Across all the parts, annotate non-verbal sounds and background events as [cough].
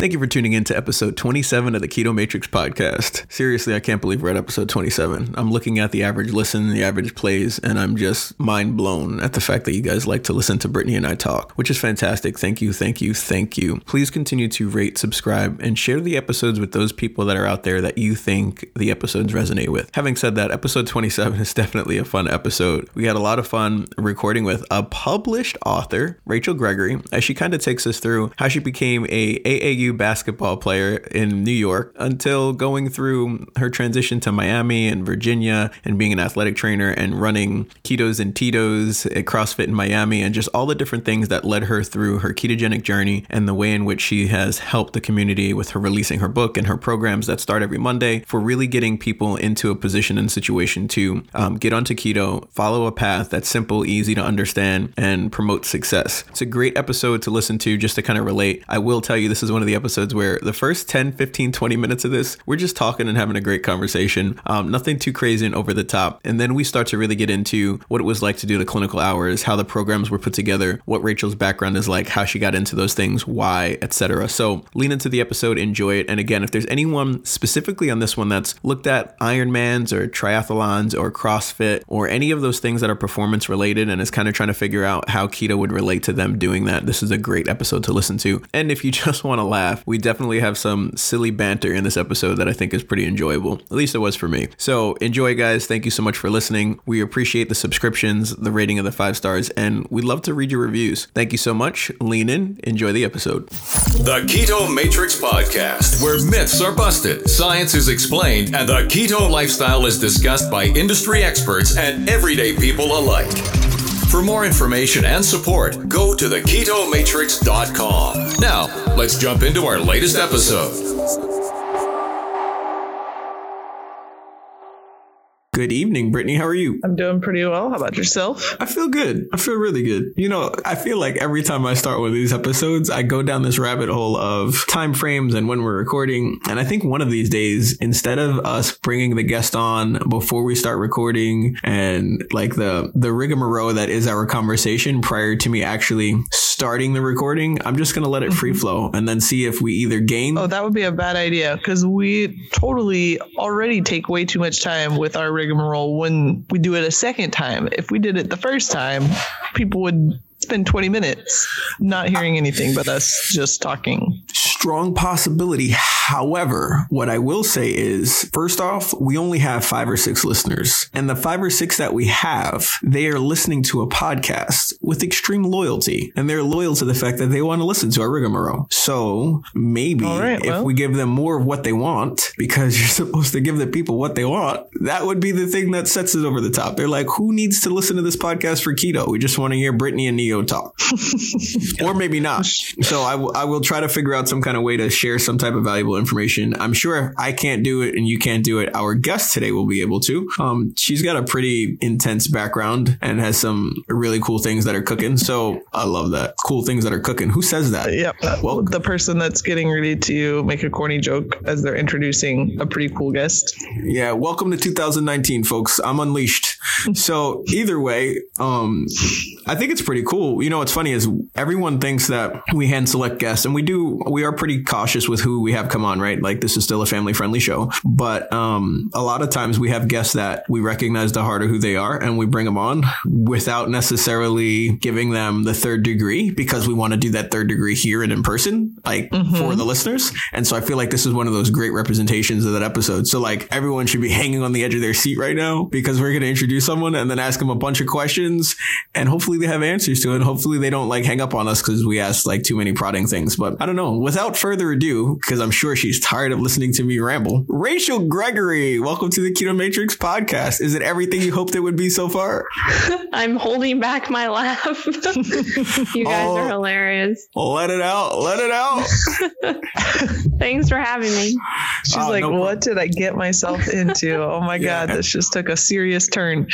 Thank you for tuning in to episode 27 of the Keto Matrix podcast. Seriously, I can't believe we're at episode 27. I'm looking at the average listen, the average plays, and I'm just mind blown at the fact that you guys like to listen to Brittney and I talk, which is fantastic. Thank you, thank you, thank you. Please continue to rate, subscribe, and share the episodes with those people that are out there that you think the episodes resonate with. Having said that, episode 27 is definitely a fun episode. We had a lot of fun recording with a published author, Rachel Gregory, as she kind of takes us through how she became a AAU basketball player in New York until going through her transition to Miami and Virginia and being an athletic trainer and running ketos and Tito's at CrossFit in Miami and just all the different things that led her through her ketogenic journey and the way in which she has helped the community with her releasing her book and her programs that start every Monday for really getting people into a position and situation to um, get onto keto, follow a path that's simple, easy to understand, and promote success. It's a great episode to listen to just to kind of relate. I will tell you, this is one of the episodes where the first 10, 15, 20 minutes of this, we're just talking and having a great conversation. Um, nothing too crazy and over the top. And then we start to really get into what it was like to do the clinical hours, how the programs were put together, what Rachel's background is like, how she got into those things, why, etc. So lean into the episode, enjoy it. And again, if there's anyone specifically on this one that's looked at Ironmans or triathlons or CrossFit or any of those things that are performance related and is kind of trying to figure out how keto would relate to them doing that, this is a great episode to listen to. And if you [laughs] just want to laugh, we definitely have some silly banter in this episode that I think is pretty enjoyable. At least it was for me. So enjoy, guys. Thank you so much for listening. We appreciate the subscriptions, the rating of the five stars, and we'd love to read your reviews. Thank you so much. Lean in, enjoy the episode. The Keto Matrix Podcast, where myths are busted, science is explained, and the keto lifestyle is discussed by industry experts and everyday people alike. For more information and support, go to theketomatrix.com. Now, let's jump into our latest episode. Good evening, Brittney. How are you? I'm doing pretty well. How about yourself? I feel good. I feel really good. You know, I feel like every time I start one of these episodes, I go down this rabbit hole of time frames and when we're recording. And I think one of these days, instead of us bringing the guest on before we start recording and like the the rigmarole that is our conversation prior to me actually starting the recording, I'm just gonna let it free mm-hmm. flow and then see if we either gain. Oh, that would be a bad idea because we totally already take way too much time with our rigmarole when we do it a second time. If we did it the first time, people would spend 20 minutes not hearing anything but us just talking. Strong possibility. However, what I will say is first off, we only have five or six listeners. And the five or six that we have, they are listening to a podcast with extreme loyalty. And they're loyal to the fact that they want to listen to our rigmarole. So maybe right, if well. we give them more of what they want, because [laughs] you're supposed to give the people what they want, that would be the thing that sets it over the top. They're like, who needs to listen to this podcast for keto? We just want to hear Brittney and Neo talk. [laughs] or maybe not. [laughs] So I, w- I will try to figure out some kind of way to share some type of valuable information. I'm sure I can't do it and you can't do it. Our guest today will be able to. Um, she's got a pretty intense background and has some really cool things that are cooking. So I love that. Cool things that are cooking. Who says that? Yep. Well- the person that's getting ready to make a corny joke as they're introducing a pretty cool guest. Yeah, welcome to 2019, folks. I'm unleashed. [laughs] So either way, um, I think it's pretty cool. You know, what's funny is everyone thinks that we hand select guests, and we do. We are pretty cautious with who we have come on, right? Like this is still a family friendly show, but um, a lot of times we have guests that we recognize the heart of who they are, and we bring them on without necessarily giving them the third degree because we want to do that third degree here and in person, like for the listeners. And so I feel like this is one of those great representations of that episode. So like everyone should be hanging on the edge of their seat right now because we're going to introduce someone and then ask them a bunch of questions and hopefully they have answers to it. Hopefully they don't like hang up on us because we asked like too many prodding things. But I don't know. Without further ado, because I'm sure she's tired of listening to me ramble, Rachel Gregory, welcome to the Keto Matrix podcast. Is it everything you hoped it would be so far? [laughs] I'm holding back my laugh. [laughs] you guys Oh. are hilarious. Let it out. Let it out. [laughs] Thanks for having me. She's Oh, like, no what did I get myself into? Oh my Yeah. God, this just took a serious turn.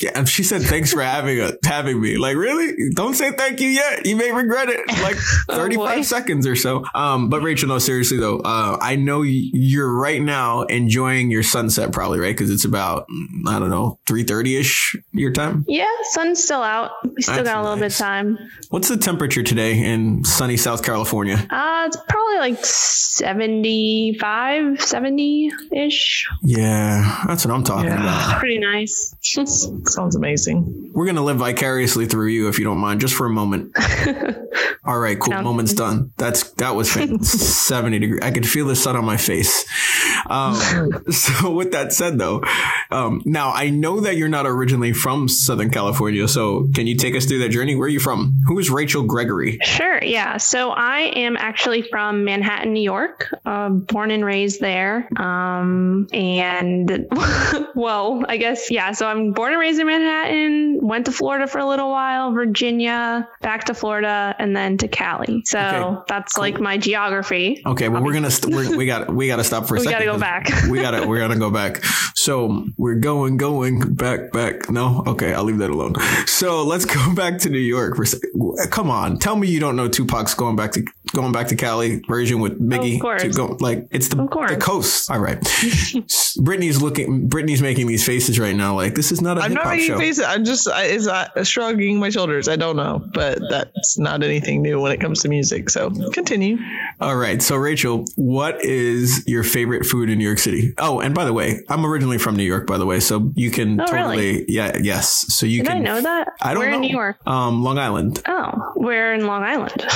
Yeah, she said, "Thanks for having having me." Like, really? Don't say thank you yet. You may regret it. Like Oh, thirty-five boy. seconds or so. Um, um, but Rachel, no, seriously though, uh, I know you're right now enjoying your sunset, probably right because it's about I don't know three thirty ish your time. Yeah, sun's still out. We still That's got a little nice. bit of time. What's the temperature today in sunny South California? Uh, it's probably like 75, 70 ish. Yeah, that's what I'm talking yeah. about. Pretty nice. [laughs] Sounds amazing. We're gonna live vicariously through you if you don't mind, just for a moment. [laughs] All right, cool. Sounds Moment's good. done. That's that was. Fantastic. 70 degrees. I could feel the sun on my face. Um, [laughs] so, with that said, though, um, now I know that you're not originally from Southern California. So, can you take us through that journey? Where are you from? Who is Rachel Gregory? Sure. Yeah. So, I am actually from Manhattan, New York, uh, born and raised there. Um, and, [laughs] well, I guess, yeah. So, I'm born and raised in Manhattan, went to Florida for a little while, Virginia, back to Florida, and then to Cali. So, okay. that's cool. like my geography. Okay, well we're gonna st- we're, we got we got to stop for a [laughs] We second. gotta go back. [laughs] we gotta we're gonna go back. So we're going going back back. No, okay, I'll leave that alone. So let's go [laughs] back to New York for. a sec- Come on, tell me you don't know Tupac's going back to going back to Cali version with Biggie. Of course. To go, like it's the Of course. the coast. All right, Brittney's looking. Brittney's making these faces right now. Like this is not a I'm not making show. faces. I'm just I, is I, shrugging my shoulders. I don't know, but that's not anything new when it comes to music. So continue. All right. So, Rachel, what is your favorite food in New York City? Oh, and by the way, I'm originally from New York, by the way. So you can Oh, totally, really? yeah, yes. So you Did can. I know that? I don't We're know. in New York. Um, Long Island, Oh, we're in Long Island.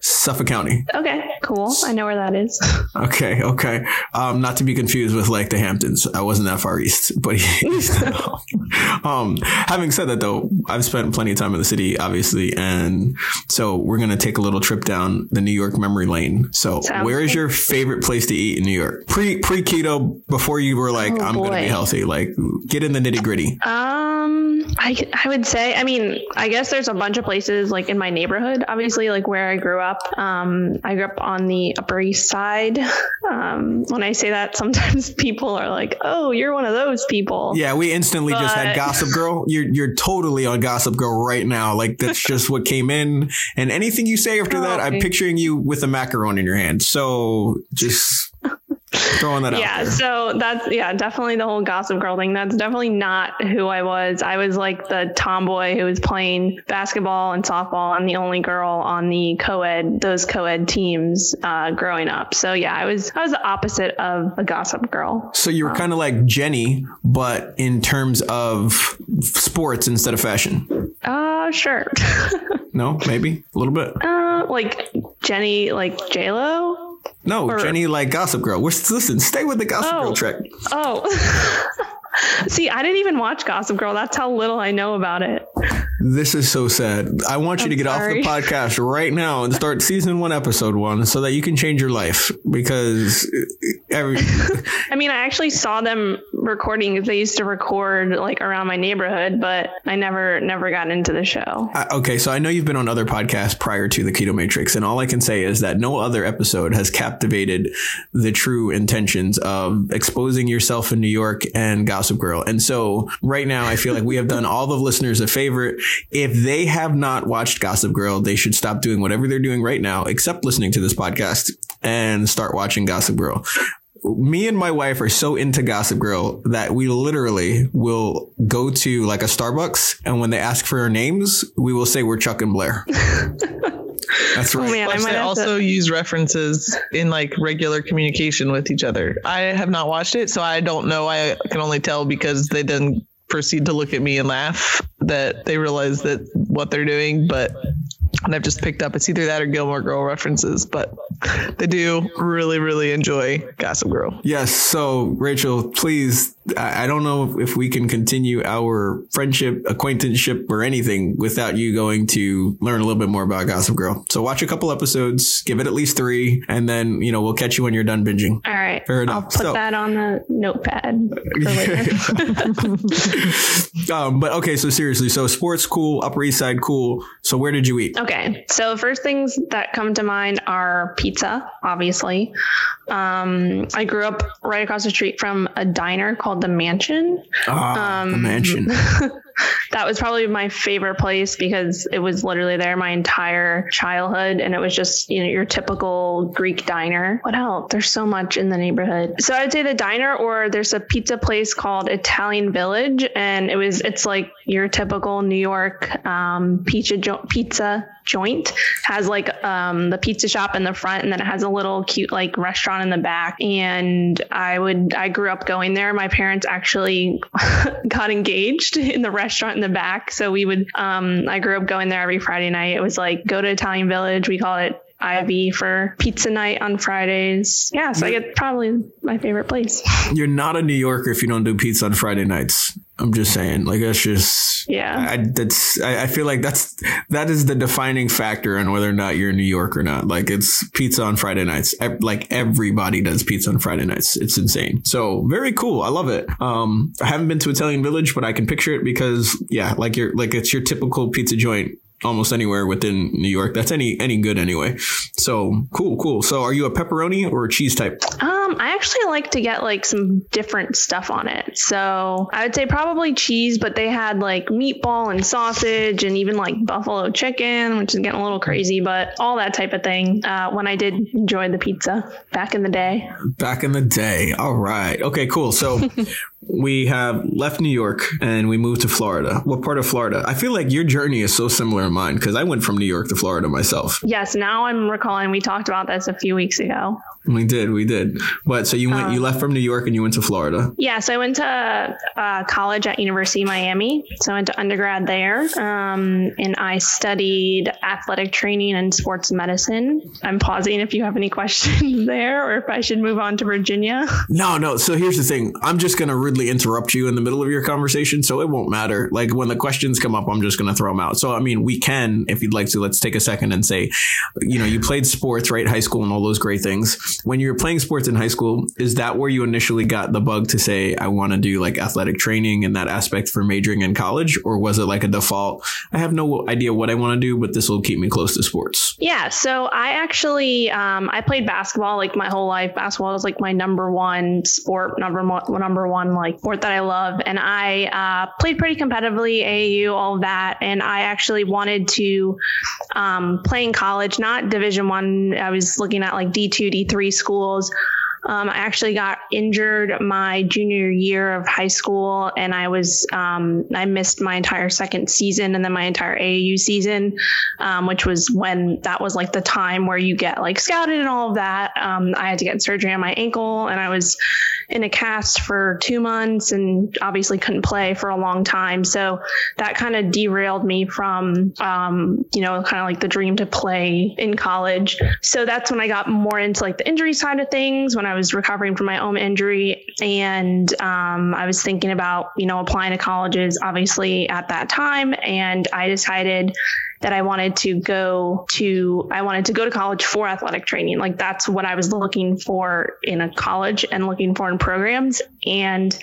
[laughs] Suffolk County. okay, cool. I know where that is. [laughs] Okay. Okay. Um, not to be confused with like the Hamptons. I wasn't that far east, [laughs] but [laughs] um, having said that though, I've spent plenty of time in the city, obviously. And so we're going to take a little trip down the New York memory lane. So Sounds where is your favorite place to eat in New York? Pre, pre keto before you were like, Oh, I'm going to be healthy, like get in the nitty gritty. Um, I, I would say, I mean, I guess there's a bunch of places like in my neighborhood, obviously, like where I grew up. Um, I grew up on the Upper East Side. Um, when I say that, [laughs] sometimes people are like, oh, you're one of those people. Yeah, we instantly just had Gossip Girl. You're you're totally on Gossip Girl right now. Like that's [laughs] just what came in. And anything you say after that, I'm picturing you with a macaron in your hand. So just throwing that out Yeah, so that's yeah, definitely the whole gossip girl thing. That's definitely not who I was. I was like the tomboy who was playing basketball and softball. I'm the only girl on the co-ed those co-ed teams uh, growing up. So yeah, I was I was the opposite of a gossip girl. So you were kind of like Jenny, but in terms of sports instead of fashion. Uh, sure. [laughs] No, maybe a little bit. uh, like Jenny, like J Lo. No, or- Jenny like Gossip Girl. We're listen. Stay with the Gossip Oh. Girl track. Oh. [laughs] See, I didn't even watch Gossip Girl. That's how little I know about it. This is so sad. I want you to I'm get sorry. off the podcast right now and start [laughs] season one, episode one, so that you can change your life. Because every [laughs] I mean, I actually saw them recording. They used to record like around my neighborhood, but I never, never got into the show. I- okay, so I know you've been on other podcasts prior to the Keto Matrix, and all I can say is that no other episode has captivated the true intentions of exposing yourself in New York and Gossip Girl. And so right now, I feel like we have done all the listeners a favor. If they have not watched Gossip Girl, they should stop doing whatever they're doing right now, except listening to this podcast, and start watching Gossip Girl me and my wife are so into Gossip Girl that we literally will go to like a Starbucks and when they ask for our names, we will say we're Chuck and Blair. [laughs] That's Oh right. man, I might they also to. use references in like regular communication with each other. I have not watched it, so I don't know. I can only tell because they didn't proceed to look at me and laugh that they realize that what they're doing, but and I've just picked up it's either that or Gilmore Girl references, but they do really, really enjoy Gossip Girl. Yes. So Rachel, please, I don't know if we can continue our friendship, acquaintanceship or anything without you going to learn a little bit more about Gossip Girl. So watch a couple episodes, give it at least three, and then, you know, we'll catch you when you're done binging. All right, Fair I'll enough. put So- that on the notepad for later. [laughs] [laughs] um, but okay, so seriously, so sports cool, Upper East Side cool. So where did you eat? Okay, so first things that come to mind are pizza, obviously. Um, I grew up right across the street from a diner called the Mansion. Ah, the mansion. [laughs] that was probably my favorite place because it was literally there my entire childhood and it was just you know your typical greek diner what else there's so much in the neighborhood so i would say the diner or there's a pizza place called italian village and it was it's like your typical new york um, pizza jo- pizza joint has like um, the pizza shop in the front and then it has a little cute like restaurant in the back and i would i grew up going there my parents actually [laughs] got engaged in the restaurant in the back so we would um, i grew up going there every friday night it was like go to italian village we call it Ivy for pizza night on Fridays. Yeah, so I get probably my favorite place. [laughs] You're not a New Yorker if you don't do pizza on Friday nights. I'm just saying, like that's just Yeah. I, that's I, I feel like that's that is the defining factor on whether or not you're in New York or not. Like it's pizza on Friday nights. Ev- Like everybody does pizza on Friday nights. It's insane. So very cool. I love it. Um, I haven't been to Italian Village, but I can picture it because yeah, like you're like it's your typical pizza joint almost anywhere within New York. That's any any good anyway. So cool, cool. So are you a pepperoni or a cheese type? Um, I actually like to get like some different stuff on it. So I would say probably cheese, but they had like meatball and sausage and even like buffalo chicken, which is getting a little crazy, but all that type of thing. Uh, when I did enjoy the pizza back in the day. Back in the day. All right. Okay, cool. So [laughs] we have left New York and we moved to Florida. What part of Florida? I feel like your journey is so similar to mine because I went from New York to Florida myself. Yes, now I'm recalling we talked about this a few weeks ago. We did, we did. But so you went, you left from New York and you went to Florida. Yeah, so I went to uh, college at University of Miami. So I went to undergrad there, um, and I studied athletic training and sports medicine. I'm pausing if you have any [laughs] questions there, or if I should move on to Virginia. No, no. So here's the thing. I'm just gonna rudely interrupt you in the middle of your conversation, so it won't matter. Like when the questions come up, I'm just gonna throw them out. So I mean, we can, if you'd like to, let's take a second and say, you know, you played sports, right? High school and all those great things. When you were playing sports in high school, is that where you initially got the bug to say, I want to do like athletic training and that aspect for majoring in college, or was it like a default? I have no idea what I want to do, but this will keep me close to sports. Yeah, so I actually um, I played basketball like my whole life. Basketball was like my number one sport, number one, number one like sport that I love, and I uh, played pretty competitively, AAU, all of that, and I actually wanted to um, play in college, not Division One. I. I was looking at like D two, D three schools. Um, I actually got injured my junior year of high school, and I was um, I missed my entire second season and then my entire AAU season, um, which was when that was like the time where you get like scouted and all of that. Um, I had to get surgery on my ankle, and I was in a cast for two months, and obviously couldn't play for a long time. So that kind of derailed me from um, you know kind of like the dream to play in college. So that's when I got more into like the injury side of things when I was recovering from my own injury. And um, I was thinking about, you know, applying to colleges obviously at that time. And I decided that I wanted to go to I wanted to go to college for athletic training. Like that's what I was looking for in a college and looking for in programs. And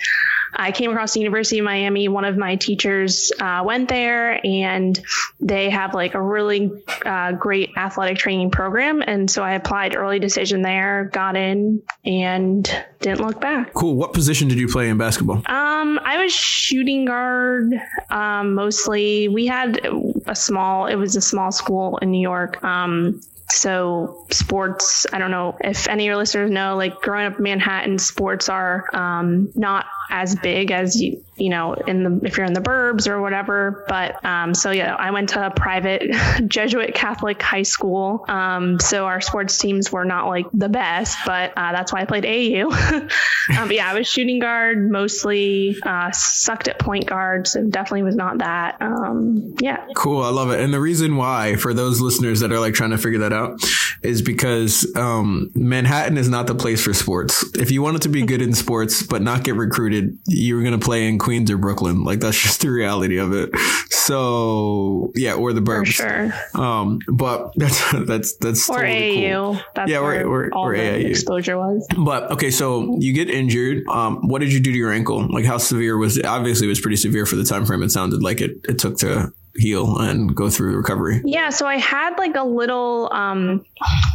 I came across the University of Miami. One of my teachers uh, went there, and they have like a really uh, great athletic training program. And so I applied early decision there, got in, and didn't look back. Cool. What position did you play in basketball? Um, I was shooting guard um, mostly. We had a small. It was a small school in New York. Um, so sports i don't know if any of your listeners know like growing up in manhattan sports are um, not as big as you you know in the if you're in the burbs or whatever but um, so yeah i went to a private [laughs] jesuit catholic high school um, so our sports teams were not like the best but uh, that's why i played au [laughs] um, yeah i was shooting guard mostly uh, sucked at point guard so definitely was not that um, yeah Cool. I love it. And the reason why, for those listeners that are like trying to figure that out, is because um, Manhattan is not the place for sports. If you wanted to be good in sports but not get recruited, you were going to play in Queens or Brooklyn. Like that's [laughs] just the reality of it. So yeah, or the for sure Um, but [laughs] that's that's that's or totally AAU. cool. That's Yeah, where or- all or the AAU. exposure was. But okay, so you get injured. Um, what did you do to your ankle? Like how severe was it? Obviously, it was pretty severe for the time frame. It sounded like it, it took to heal and go through recovery? Yeah, so I had like a little um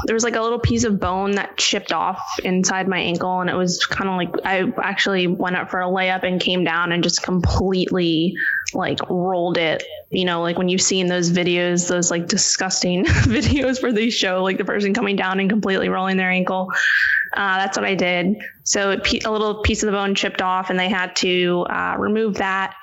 there was like a little piece of bone that chipped off inside my ankle and it was kind of like I actually went up for a layup and came down and just completely like rolled it. You know, like when you've seen those videos, those like disgusting [laughs] videos where they show like the person coming down and completely rolling their ankle. Uh, that's what I did. So a little piece of the bone chipped off, and they had to uh, remove that.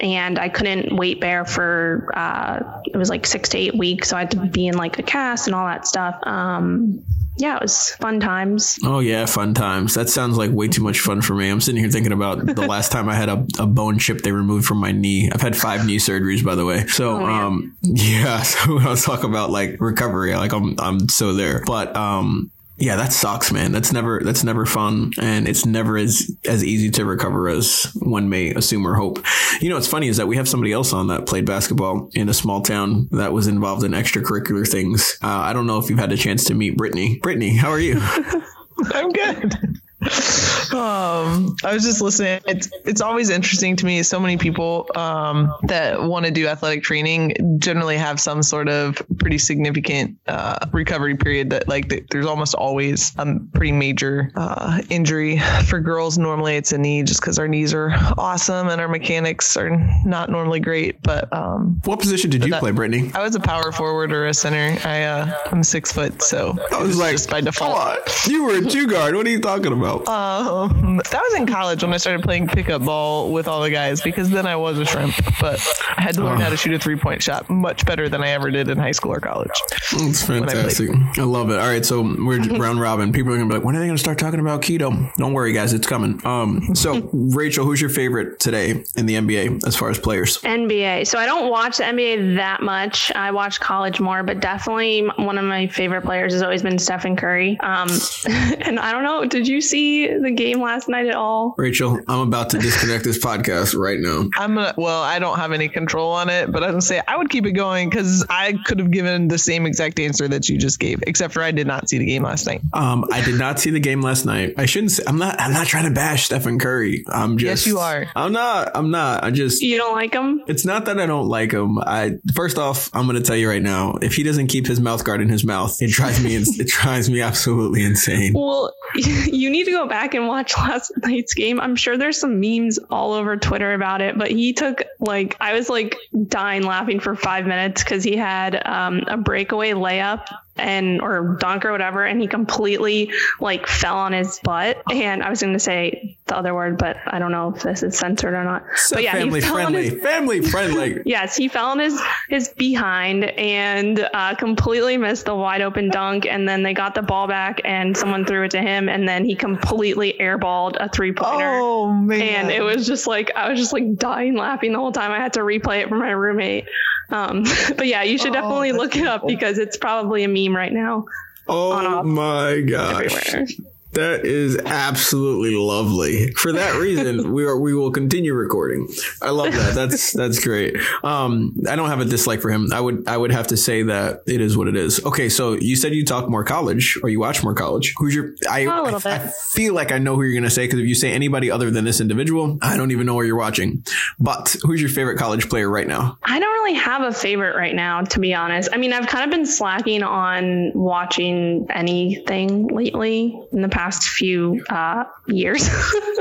And I couldn't weight bear for uh, it was like six to eight weeks, so I had to be in like a cast and all that stuff. Um, yeah, it was fun times. Oh yeah, fun times. That sounds like way too much fun for me. I'm sitting here thinking about the last time I had a, a bone chip they removed from my knee. I've had five knee surgeries, by the way. So oh, um, [laughs] yeah. So when I talk about like recovery, like I'm I'm so there. But um, yeah, that sucks, man. That's never that's never fun, and it's never as as easy to recover as one may assume or hope. You know, what's funny is that we have somebody else on that played basketball in a small town that was involved in extracurricular things. Uh, I don't know if you've had a chance to meet Brittney. Brittney, how are you? [laughs] I'm good [laughs] um, I was just listening. It's it's always interesting to me. So many people um, that want to do athletic training generally have some sort of pretty significant uh, recovery period. That like there's almost always a pretty major uh, injury for girls. Normally it's a knee, just because our knees are awesome and our mechanics are not normally great. But um, what position did you that, play, Brittney? I was a power forward or a center. I uh, I'm six foot, so I was like, just by default. You were a two guard. What are you talking about? Um, that was in college when I started playing pickup ball with all the guys because then I was a shrimp, but I had to learn how to shoot a three point shot much better than I ever did in high school or college. It's fantastic. I, I, love it. All right, so we're round robin. People are gonna be like, when are they gonna start talking about keto? Don't worry, guys, it's coming. Um, so [laughs] Rachel, who's your favorite today in the NBA as far as players? NBA. So I don't watch the NBA that much. I watch college more, but definitely one of my favorite players has always been Stephen Curry. Um, [laughs] and I don't know, did you see the game last night at all? Rachel, I'm about to disconnect this podcast right now. I'm gonna, well, I don't have any control on it, but I was say I would keep it going because I could have given the same exact answer that you just gave, except for I did not see the game last night. Um, I did not see the game last night. I shouldn't. Say, I'm not. I'm not trying to bash Stephen Curry. I'm just. Yes, you are. I'm not. I'm not. I just. You don't like him? It's not that I don't like him. I first off, I'm gonna tell you right now. If he doesn't keep his mouth guard in his mouth, it drives me. it drives me absolutely insane. Well, [laughs] you need to go back and watch [laughs] last night's game. I'm sure there's some memes all over Twitter about it, but he took like I was like dying laughing for five minutes because he had um, a breakaway layup and or dunk or whatever, and he completely like fell on his butt. And I was going to say the other word, but I don't know if this is censored or not. So but yeah, family friendly, his, family [laughs] friendly. yes, he fell on his his behind and uh, completely missed the wide open dunk. And then they got the ball back, and someone threw it to him, and then he completely airballed a three pointer. Oh man! And it was just like I was just like dying laughing the whole time. I had to replay it for my roommate. Um, [laughs] but yeah, you should oh, definitely look it up because it's probably a meme right now. Oh my gosh. Everywhere. That is absolutely lovely. For that reason, [laughs] we are we will continue recording. I love that. That's [laughs] that's great. Um, I don't have a dislike for him. I would I would have to say that it is what it is. Okay, so you said you talk more college or you watch more college. Who's your? I I, I, feel like I know who you're gonna say because if you say anybody other than this individual, I don't even know where you're watching. But who's your favorite college player right now? I don't really have a favorite right now, to be honest. I mean, I've kind of been slacking on watching anything lately in the past past few uh, years.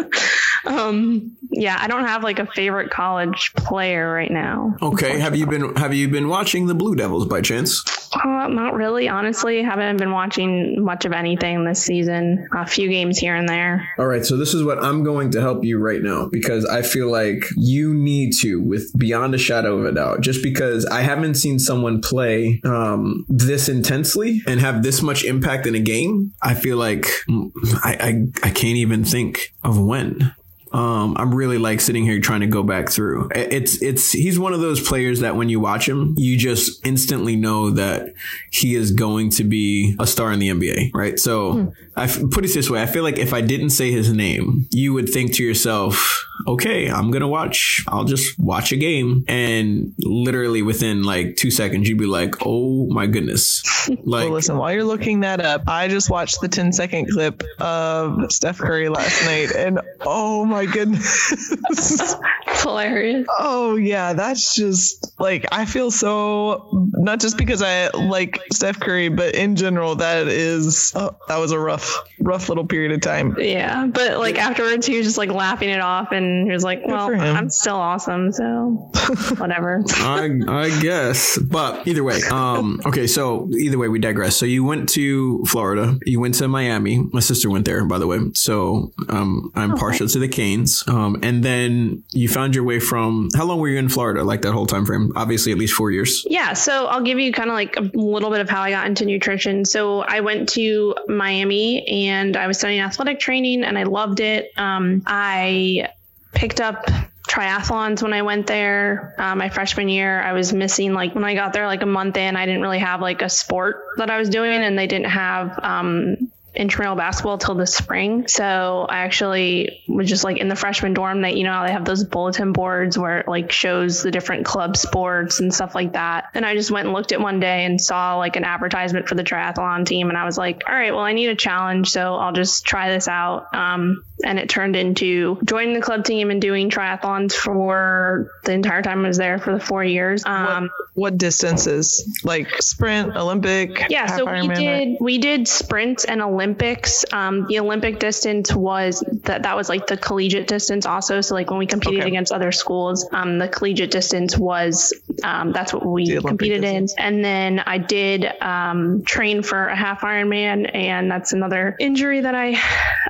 [laughs] um, yeah, I don't have like a favorite college player right now. Okay, have you been have you been watching the Blue Devils by chance? Uh, not really, honestly. Haven't been watching much of anything this season. A few games here and there. All right, so this is what I'm going to help you right now because I feel like you need to, with beyond a shadow of a doubt, just because I haven't seen someone play um, this intensely and have this much impact in a game. I feel like I, I, I can't even think of when. Um, I'm really like sitting here trying to go back through. It's it's he's one of those players that when you watch him, you just instantly know that he is going to be a star in the NBA, right? So hmm. I put it this way: I feel like if I didn't say his name, you would think to yourself, "Okay, I'm gonna watch. I'll just watch a game," and literally within like two seconds, you'd be like, "Oh my goodness!" [laughs] Like, well, listen, while you're looking that up, I just watched the 10 second clip of Steph Curry last night, and oh my goodness. [laughs] Hilarious. Oh yeah, that's just like I feel so not just because I like Steph Curry, but in general that is oh, that was a rough rough little period of time. Yeah, but like afterwards he was just like laughing it off and he was like, "Well. I'm still awesome, so [laughs] whatever." I, I guess. But either way, um, okay, so either way, we digress. So you went to Florida, you went to Miami. My sister went there, by the way. So um, I'm partial to the Canes. Um, and then you found your way from how long were you in Florida? Like that whole time frame? Obviously, at least four years. Yeah, so I'll give you kind of like a little bit of how I got into nutrition. So I went to Miami and I was studying athletic training and I loved it. Um, I picked up triathlons when I went there. Uh, my freshman year, I was missing like when I got there, like a month in, I didn't really have like a sport that I was doing, and they didn't have um, intramural basketball till the spring. So I actually was just like in the freshman dorm that, you know, they have those bulletin boards where it like shows the different club sports and stuff like that. And I just went and looked at one day and saw like an advertisement for the triathlon team. And I was like, all right, well, I need a challenge. So I'll just try this out. Um, and it turned into joining the club team and doing triathlons for the entire time I was there for the four years. Um, What distances? Like sprint, Olympic? yeah, so we did we did sprints and Olympics. Um, the Olympic distance was that that was like the collegiate distance also. So like when we competed Okay. against other schools, um, the collegiate distance was um, that's what we competed distance. in. And then I did um, train for a half Ironman, and that's another injury that I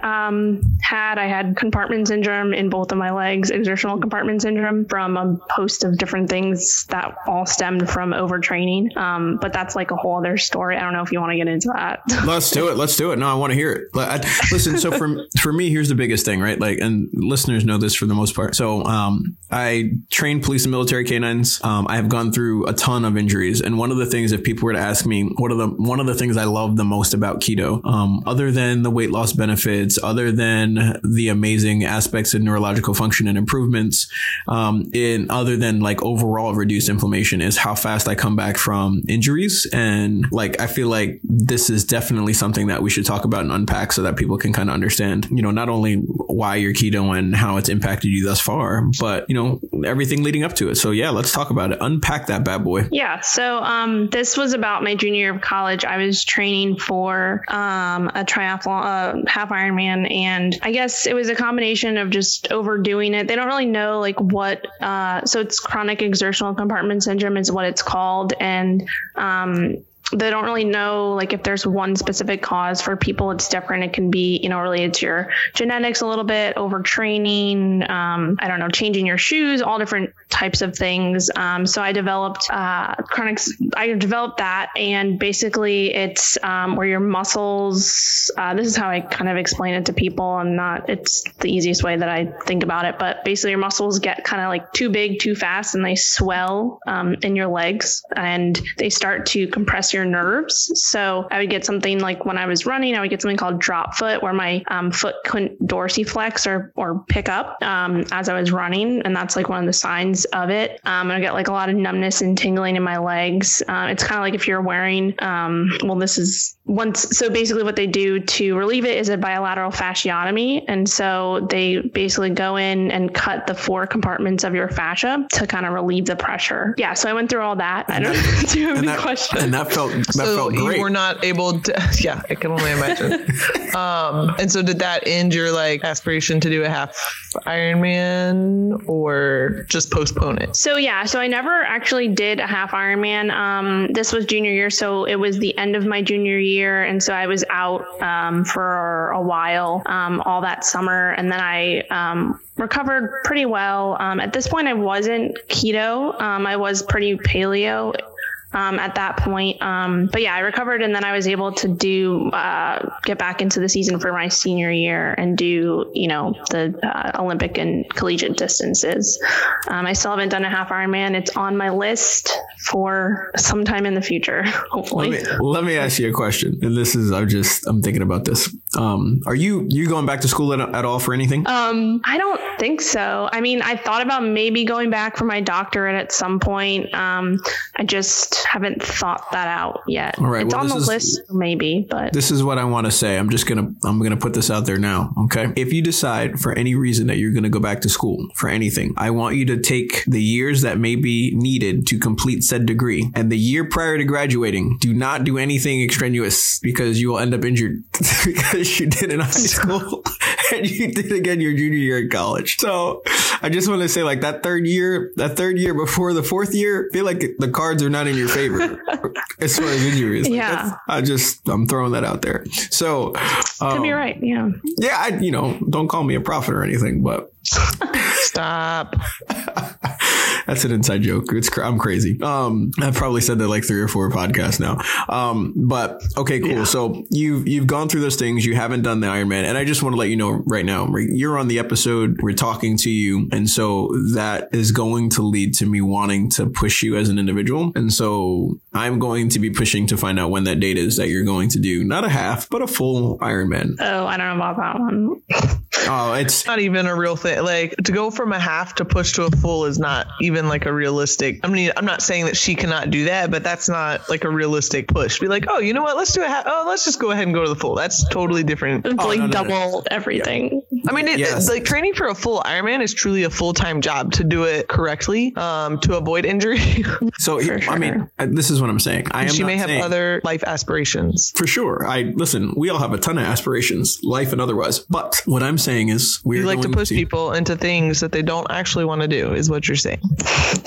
um, had. I had compartment syndrome in both of my legs, exertional compartment syndrome from a host of different things that all stemmed from overtraining. Um, but that's like a whole other story. I don't know if you want to get into that. Let's do it. Let's do it. No, I want to hear it. I, listen, so for for me, here's the biggest thing, right? Like, and listeners know this for the most part. So, um, I train police and military canines. Um, I have gone through a ton of injuries, and one of the things, if people were to ask me, what are the one of the things I love the most about keto, um, other than the weight loss benefits, other than the amazing aspects of neurological function and improvements, um, in other than like overall reduced inflammation, is how fast I come back from injuries, and like I feel like this is definitely something that we should talk about and unpack so that people can kind of understand, you know, not only why you're keto and how it's impacted you thus far, but you know everything leading up to it. So yeah, let's talk about it. Unpack that bad boy. Yeah, so um, this was about my junior year of college. I was training for um, a triathlon, uh, half Ironman, and I guess it was a combination of just overdoing it. They don't really know like what, uh, so it's chronic exertional compartment syndrome is what it's called, and um, they don't really know like if there's one specific cause for people it's different. It can be you know related to your genetics a little bit overtraining um, i don't know changing your shoes all different types of things. Um, so i developed uh, chronic i developed that and basically it's um, where your muscles uh, this is how i kind of explain it to people and not it's the easiest way that i think about it but basically your muscles get kind of like too big too fast and they swell um, in your legs and they start to compress your nerves. So i would get something like when i was running i would get something called drop foot where my um, foot couldn't dorsiflex or or pick up um, as i was running. And that's like one of the signs of it. Um, and i get like a lot of numbness and tingling in my legs. Uh, it's kind of like if you're wearing um, well this is once so basically what they do to relieve it is a bilateral fasciotomy. And so they basically go in and cut the four compartments of your fascia to kind of relieve the pressure. Yeah so i went through all that. I don't [laughs] do you have And any that, questions. and that felt that so felt great. you were not able to [laughs] yeah i can only imagine [laughs] um and so did that end your like aspiration to do a half ironman or just postpone it So yeah, so I never actually did a half Ironman. Um, this was junior year, so it was the end of my junior year, and so I was out um, for a while um, all that summer, and then I um, recovered pretty well. Um, at this point, I wasn't keto. Um, I was pretty paleo. Um, at that point, um, but yeah, I recovered and then I was able to do uh, get back into the season for my senior year and do you know the uh, Olympic and collegiate distances. Um, I still haven't done a half Ironman. It's on my list for sometime in the future, [laughs] Let hopefully. me let me ask you a question, and this is I'm just I'm thinking about this. Um, are you you going back to school at, at all for anything? Um, I don't think so. I mean, I thought about maybe going back for my doctorate at some point. Um, I just haven't thought that out yet. All right, it's well, on the is- list, maybe, but This is what I want to say. I'm just gonna I'm gonna put this out there now. Okay. If you decide for any reason that you're gonna go back to school for anything, I want you to take the years that may be needed to complete said degree, and the year prior to graduating, do not do anything extraneous because you will end up injured [laughs] you did in high [laughs] school and you did again your junior year in college. So I just want to say, like that third year, that third year before the fourth year, I feel like the cards are not in your favor [laughs] as far as injuries. Like, Yeah. I just I'm throwing that out there. So could um, be right. Yeah. Yeah, I you know don't call me a prophet or anything, but [laughs] Stop. That's an inside joke. It's cr- I'm crazy. Um, I've probably said that like three or four podcasts now. Um, but okay, cool. So you've you've gone through those things. You haven't done the Ironman, and I just want to let you know right now. You're on the episode. We're talking to you, and so that is going to lead to me wanting to push you as an individual. And so I'm going to be pushing to find out when that date is that you're going to do not a half, but a full Ironman. Oh, I don't know about that one. Oh, [laughs] it's not even a real thing. Like to go from a half to push to a full is not even like a realistic. I mean, I'm not saying that she cannot do that, but that's not like a realistic push. Be like, oh, you know what? Let's do a half. Oh, let's just go ahead and go to the full. That's totally different. It's like no, no, no. double everything. I mean, it, Yes. like training for a full Ironman is truly a full time job to do it correctly, um, to avoid injury. [laughs] so. For I mean, sure. this is what I'm saying. I am she may have saying- other life aspirations. For sure. I listen, we all have a ton of aspirations, life and otherwise. But what I'm saying is we're You like to going push people into things that they don't actually want to do, is what you're saying.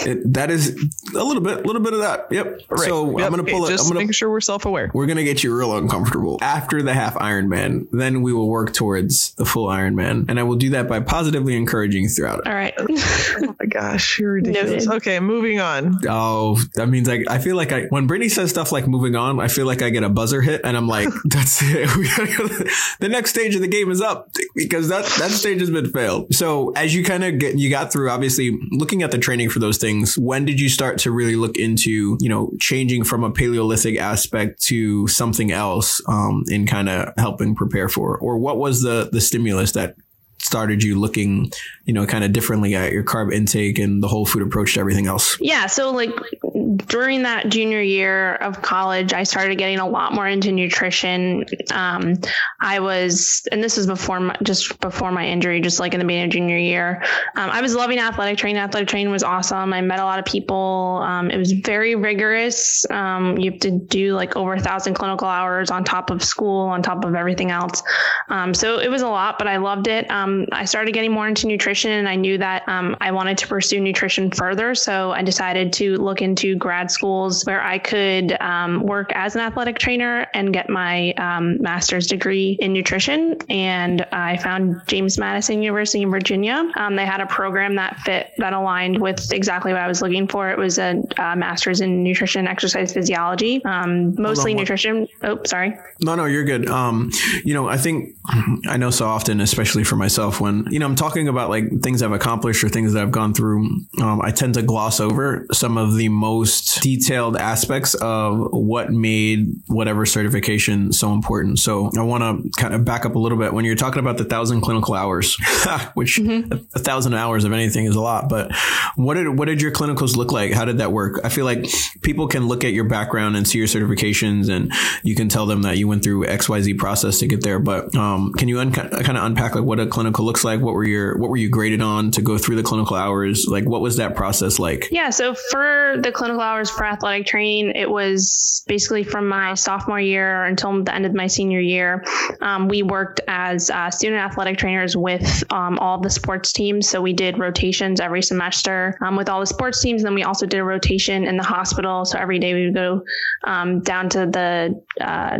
It, that is a little bit, a little bit of that. Yep. So Yep. I'm gonna pull it. Just I'm gonna making sure we're self aware. we're gonna get you real uncomfortable after the half Ironman. Then we will work towards the full Ironman, and I will do that by positively encouraging you throughout it. All right. Oh my gosh, you're [laughs] ridiculous. Noted. Okay, moving on. Oh, that means I, I feel like I when Brittney says stuff like moving on, I feel like I get a buzzer hit, and I'm like, [laughs] that's it. [laughs] We gotta go to- the next stage of the game is up because that that stage has been failed. So as you kind of get you got through, obviously looking at the training for those things. When did you start to really look into you know changing from a Paleolithic aspect to something else um, in kind of helping prepare for, or what was the the stimulus that started you looking, you know, kind of differently at your carb intake and the whole food approach to everything else? Yeah, so like during that junior year of college, I started getting a lot more into nutrition. Um, I was, and this was before my, just before my injury, just like in the beginning of junior year. Um, I was loving athletic training. Athletic training was awesome. I met a lot of people. Um, it was very rigorous. Um, you have to do like over a thousand clinical hours on top of school, on top of everything else. Um, so it was a lot, but I loved it. Um, I started getting more into nutrition and I knew that um, I wanted to pursue nutrition further. So I decided to look into grad schools where I could um, work as an athletic trainer and get my um, master's degree in nutrition. And I found James Madison University in Virginia. Um, they had a program that fit, that aligned with exactly what I was looking for. It was a, uh master's in nutrition and exercise physiology, um, mostly what- nutrition. Oh, sorry. No, no, you're good. Um, you know, I think I know so often, especially for myself, when you know I'm talking about like things I've accomplished or things that I've gone through, um, I tend to gloss over some of the most detailed aspects of what made whatever certification so important. So I want to kind of back up a little bit when you're talking about the thousand clinical hours, [laughs] [laughs] which a, a thousand hours of anything is a lot. But what did what did your clinicals look like? How did that work? I feel like people can look at your background and see your certifications, and you can tell them that you went through X Y Z process to get there. But um, can you un- kind of unpack like what a clinical looks like? What were your what were you graded on to go through the clinical hours? Like what was that process like? Yeah, so for the clinical hours for athletic training, it was basically from my sophomore year until the end of my senior year. Um, we worked as uh, student athletic trainers with um, all the sports teams. So we did rotations every semester um, with all the sports teams. And Then we also did a rotation in the hospital. So every day we would go um, down to the uh,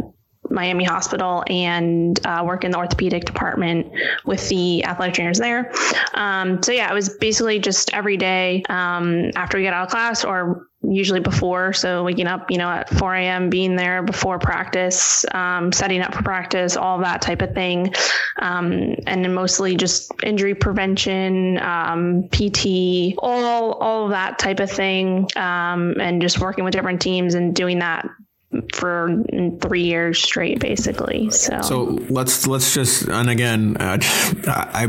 Miami Hospital and uh, work in the orthopedic department with the athletic trainers there. Um, so yeah, it was basically just every day um, after we get out of class or usually before. So waking up, you know, at 4 a.m., being there before practice, um, setting up for practice, all that type of thing. Um, and then mostly just injury prevention, um, PT, all, all that type of thing. Um, and just working with different teams and doing that for three years straight, basically. So, so let's let's just and again, uh, [laughs] I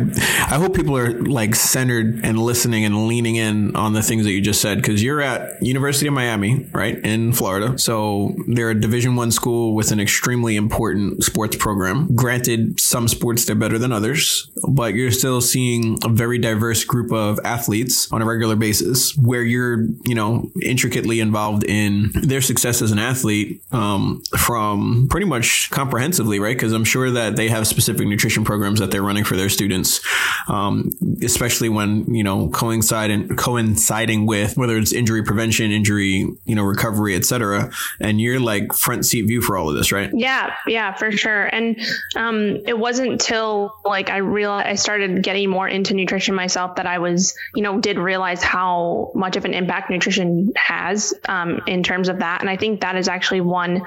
I hope people are like centered and listening and leaning in on the things that you just said because you're at University of Miami, right in Florida. So they're a Division One school with an extremely important sports program. Granted, some sports they're better than others, but you're still seeing a very diverse group of athletes on a regular basis where you're you know intricately involved in their success as an athlete um, from pretty much comprehensively, right? Because I'm sure that they have specific nutrition programs that they're running for their students, um, especially when you know coinciding coinciding with whether it's injury prevention, injury you know recovery, etc. And you're like front seat view for all of this, right? Yeah, yeah, for sure. And um, it wasn't until like I realized I started getting more into nutrition myself that I was you know did realize how much of an impact nutrition has um, in terms of that. And I think that is actually one.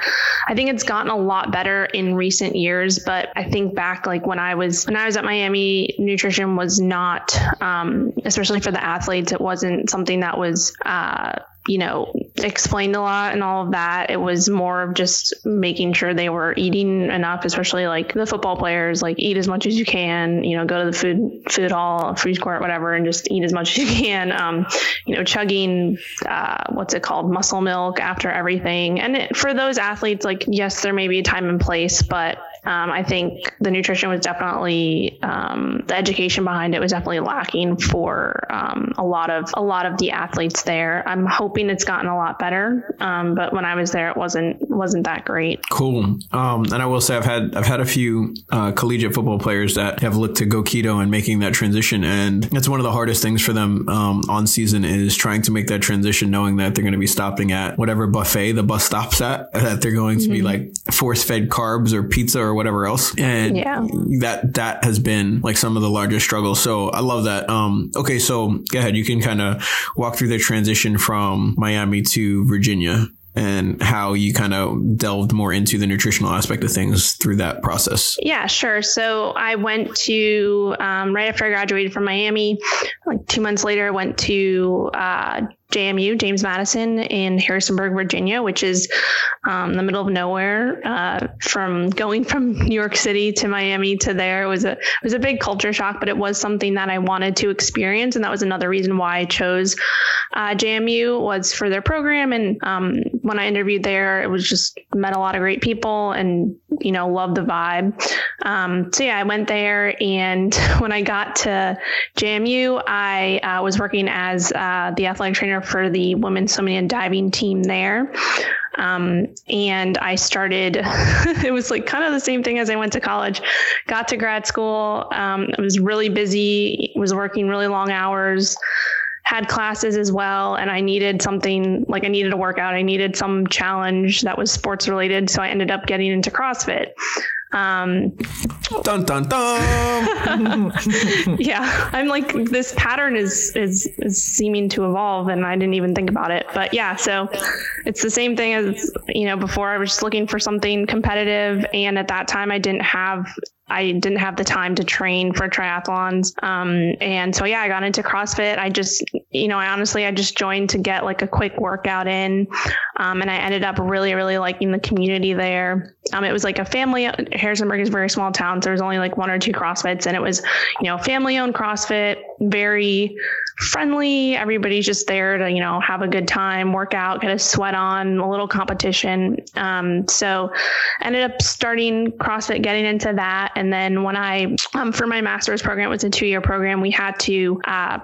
I think it's gotten a lot better in recent years, but I think back like when I was when I was at Miami, nutrition was not, um, especially for the athletes, it wasn't something that was uh, you know, explained a lot and all of that. It was more of just making sure they were eating enough, especially like the football players, like eat as much as you can, you know, go to the food food hall, food court, whatever, and just eat as much as you can. Um, you know, chugging uh, what's it called, muscle milk after everything. And it, for those athletes, like yes, there may be a time and place, but um, I think the nutrition was definitely um, the education behind it was definitely lacking for um, a lot of a lot of the athletes there. I'm hoping it's gotten a lot better, um, but when I was there, it wasn't wasn't that great. Cool. Um, and I will say I've had I've had a few uh, collegiate football players that have looked to go keto and making that transition, and it's one of the hardest things for them um, on season is trying to make that transition, knowing that they're going to be stopping at whatever buffet the bus stops at, that they're going to mm-hmm. be like force fed carbs or pizza or whatever else. And yeah. that that has been like some of the largest struggles. So I love that. Um, okay, so go ahead. You can kind of walk through the transition from Miami to Virginia and how you kind of delved more into the nutritional aspect of things through that process. Yeah, sure. So I went to um, right after I graduated from Miami, like two months later, I went to uh, JMU, James Madison in Harrisonburg, Virginia, which is um, the middle of nowhere. Uh, from going from New York City to Miami to there was a it was a big culture shock, but it was something that I wanted to experience, and that was another reason why I chose uh, JMU was for their program. And um, when I interviewed there, it was just met a lot of great people, and you know loved the vibe. Um, so yeah, I went there, and [laughs] when I got to JMU, I uh, was working as uh, the athletic trainer for the women's swimming and diving team there. Um, and I started, [laughs] it was like kind of the same thing as I went to college, got to grad school. Um, I was really busy, was working really long hours, had classes as well. And I needed something like I needed a workout. I needed some challenge that was sports related. So I ended up getting into CrossFit. Um, dun dun dun. [laughs] yeah, I'm like this pattern is, is is seeming to evolve, and I didn't even think about it. But yeah, so it's the same thing as you know before. I was just looking for something competitive, and at that time, I didn't have I didn't have the time to train for triathlons. Um, and so, yeah, I got into CrossFit. I just, you know, I honestly, I just joined to get like a quick workout in. Um, and I ended up really, really liking the community there. Um, it was like a family, Harrisonburg is a very small town. So there was only like one or two CrossFits and it was, you know, family owned CrossFit, very friendly. Everybody's just there to, you know, have a good time, work out, get a sweat on, a little competition. Um, so ended up starting CrossFit, getting into that. And then when I, um, for my master's program, it was a two year program, we had to uh,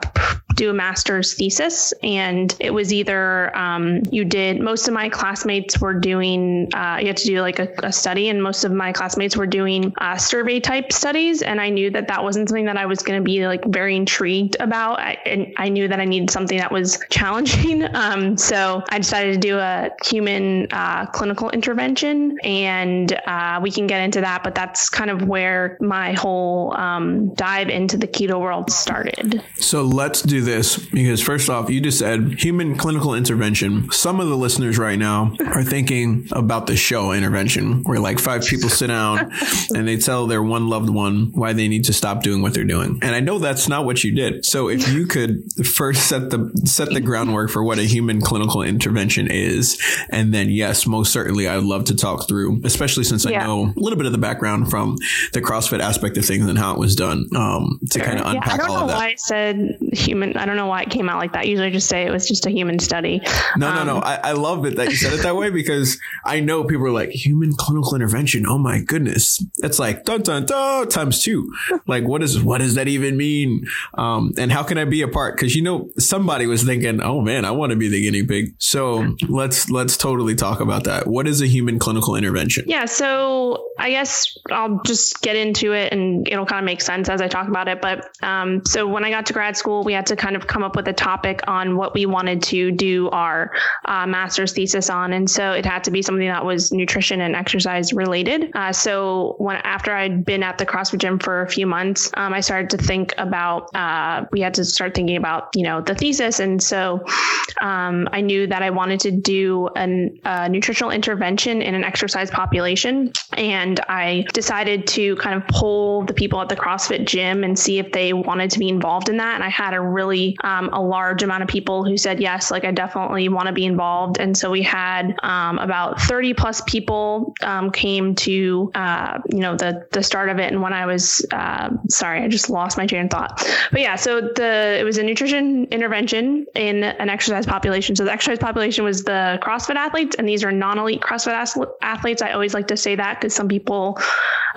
do a master's thesis. And it was either um, you did, most of my classmates were doing, uh, you had to do like a, a, study, and most of my classmates were doing uh, survey type studies. And I knew that that wasn't something that I was going to be like very intrigued about. I, and I knew that I needed something that was [laughs] challenging. Um, so I decided to do a human uh, clinical intervention. And uh, we can get into that, but that's kind of where my whole um, dive into the keto world started. So let's do this because first off, you just said human clinical intervention. Some of the listeners right now are thinking about the show intervention, where like five people sit down [laughs] and they tell their one loved one why they need to stop doing what they're doing. And I know that's not what you did. So if you could first set the set the groundwork for what a human clinical intervention is, and then yes, most certainly I'd love to talk through, especially since Yeah. I know a little bit of the background from the CrossFit aspect of things and how it was done um, to kind of Yeah, I unpack don't all of that. I said human. I don't know why it came out like that. Usually, I just say it was just a human study. No, no, no. Um, I, I love it that you said it that way [laughs] because I know people are like human clinical intervention. Oh my goodness, it's like dun dun dun times two. Like what is what does that even mean? Um, and how can I be a part? Because you know somebody was thinking, oh man, I want to be the guinea pig. So let's let's totally talk about that. What is a human clinical intervention? Yeah, so I guess I'll just get into it and it'll kind of make sense as I talk about it. But um, so when I got to grad school, we had to kind of come up with a topic on what we wanted to do our uh, master's thesis on. And so it had to be something that was nutrition and exercise related. Uh, so when after I'd been at the CrossFit gym for a few months, um, I started to think about, uh, we had to start thinking about, you know, the thesis. And so um, I knew that I wanted to do an, a nutritional intervention in an exercise population. And I decided to kind of poll the people at the CrossFit gym and see if they wanted to be involved in that. And I had a really um, a large amount of people who said yes, like I definitely want to be involved. And so we had um, about 30 plus people um, came to uh, you know the the start of it. And when I was uh, sorry, I just lost my train of thought. But yeah, so the it was a nutrition intervention in an exercise population. So the exercise population was the CrossFit athletes, and these are non-elite CrossFit ath- athletes. I always like to say that because some people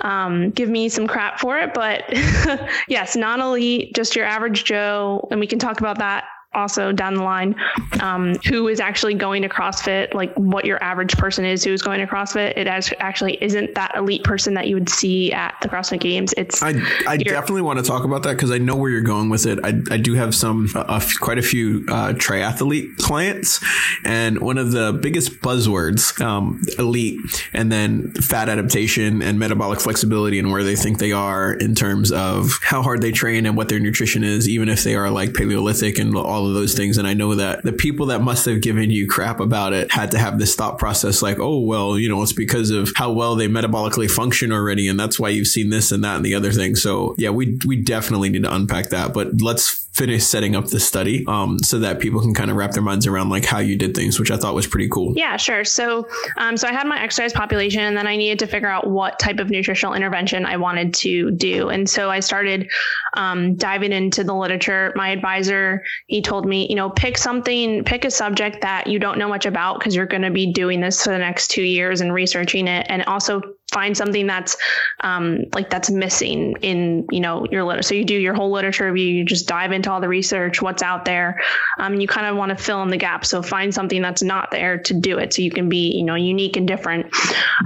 um, give me some crap for it. But [laughs] yes, non-elite, just your average Joe, and we can talk about that also down the line um, who is actually going to CrossFit, like what your average person is who's going to CrossFit. It actually isn't that elite person that you would see at the CrossFit Games. It's I, I definitely want to talk about that because I know where you're going with it. I, I do have some, f- quite a few uh, triathlete clients, and one of the biggest buzzwords, um, elite, and then fat adaptation and metabolic flexibility, and where they think they are in terms of how hard they train and what their nutrition is, even if they are like Paleolithic and all of those things. And I know that the people that must have given you crap about it had to have this thought process, like, oh well, you know, it's because of how well they metabolically function already, and that's why you've seen this and that and the other thing. So yeah, we we definitely need to unpack that. But let's finish setting up the study um, so that people can kind of wrap their minds around like how you did things, which I thought was pretty cool. Yeah, sure. So, um, so I had my exercise population, and then I needed to figure out what type of nutritional intervention I wanted to do. And so I started um, diving into the literature. My advisor, he told me, you know, pick something, pick a subject that you don't know much about because you're going to be doing this for the next two years and researching it, and also find something that's um, like that's missing in you know your literature. So you do your whole literature review, you just dive into all the research, what's out there, um, you kind of want to fill in the gap. So find something that's not there to do it, so you can be you know unique and different.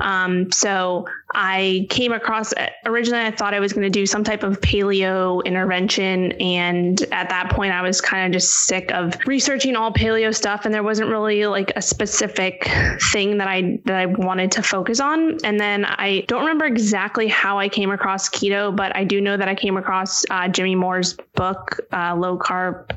Um, so I came across originally I thought I was going to do some type of paleo intervention, and at that point I was kind of just sick of researching all paleo stuff, and there wasn't really like a specific thing that I that I wanted to focus on. And then I don't remember exactly how I came across keto, but I do know that I came across uh, Jimmy Moore's book, uh, Low Carb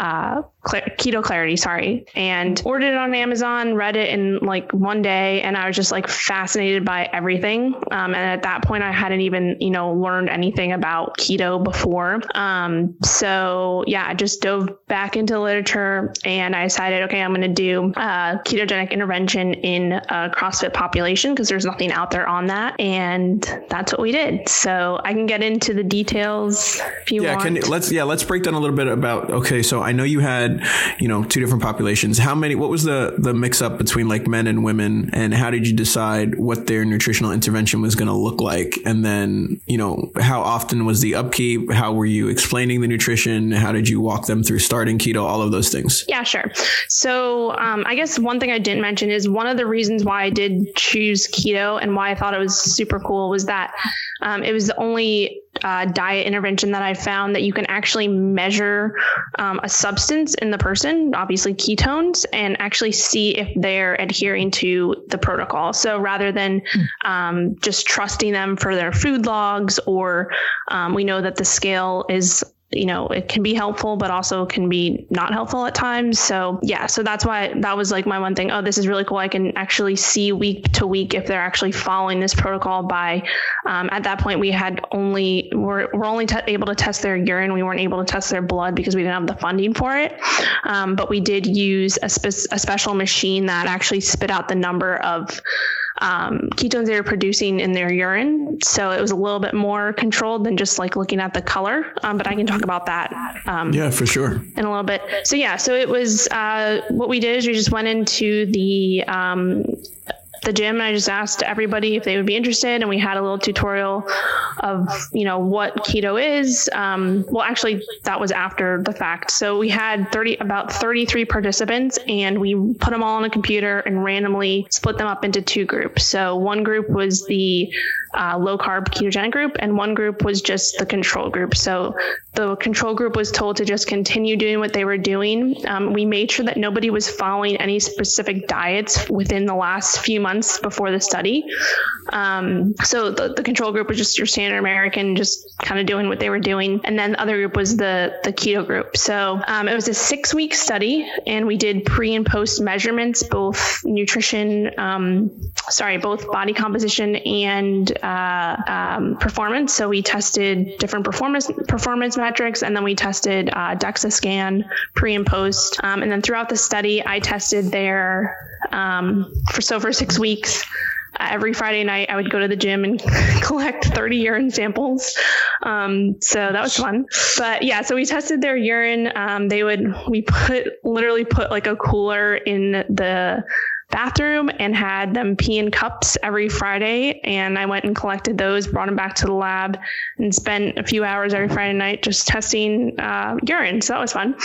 uh, Cla- keto clarity, sorry, and ordered it on Amazon, read it in like one day, and I was just like fascinated by everything. Um, and at that point, I hadn't even, you know, learned anything about keto before. Um, so yeah, I just dove back into literature and I decided, okay, I'm going to do uh, ketogenic intervention in a CrossFit population because there's nothing out there on that. And that's what we did. So I can get into the details if you Yeah, want. can let's yeah let's break down a little bit about okay. So I know you had you know two different populations. How many? What was the the mix up between like men and women, and how did you decide what their nutritional intervention was going to look like? And then you know how often was the upkeep? How were you explaining the nutrition? How did you walk them through starting keto? All of those things. Yeah, sure. So, um, I guess one thing I didn't mention is one of the reasons why I did choose keto and why I thought it was super cool was that um, it was the only uh, diet intervention that I found that you can actually measure um, a substance in the person, obviously ketones, and actually see if they're adhering to the protocol. So rather than um, just trusting them for their food logs, or um, we know that the scale is you know, it can be helpful, but also can be not helpful at times. So yeah, so that's why that was like my one thing. Oh, this is really cool. I can actually see week to week if they're actually following this protocol. By um, at that point, we had only we're we're only able to test their urine. We weren't able to test their blood because we didn't have the funding for it. Um, but we did use a, spe- a special machine that actually spit out the number of um, ketones they were producing in their urine. So it was a little bit more controlled than just like looking at the color. Um, but I can talk about that. Um, yeah, for sure. In a little bit. So yeah, so it was uh, what we did is we just went into the um, the gym and I just asked everybody if they would be interested and we had a little tutorial of you know what keto is. Um, well actually that was after the fact. So we had 30 about 33 participants and we put them all on a computer and randomly split them up into two groups. So one group was the uh, low carb ketogenic group and one group was just the control group. So the control group was told to just continue doing what they were doing. Um, we made sure that nobody was following any specific diets within the last few months months before the study. Um, so the, the control group was just your standard American, just kind of doing what they were doing. And then the other group was the, the keto group. So um, it was a six week study and we did pre and post measurements, both nutrition, um, sorry, both body composition and uh, um, performance. So we tested different performance performance metrics and then we tested uh, DEXA scan pre and post. Um, and then throughout the study, I tested their um, for so for six weeks. Uh, every Friday night, I would go to the gym and [laughs] collect 30 urine samples. Um, so that was fun. But yeah, so we tested their urine. Um, they would, we put, literally put like a cooler in the bathroom and had them pee in cups every Friday. And I went and collected those, brought them back to the lab, and spent a few hours every Friday night just testing uh, urine. So that was fun.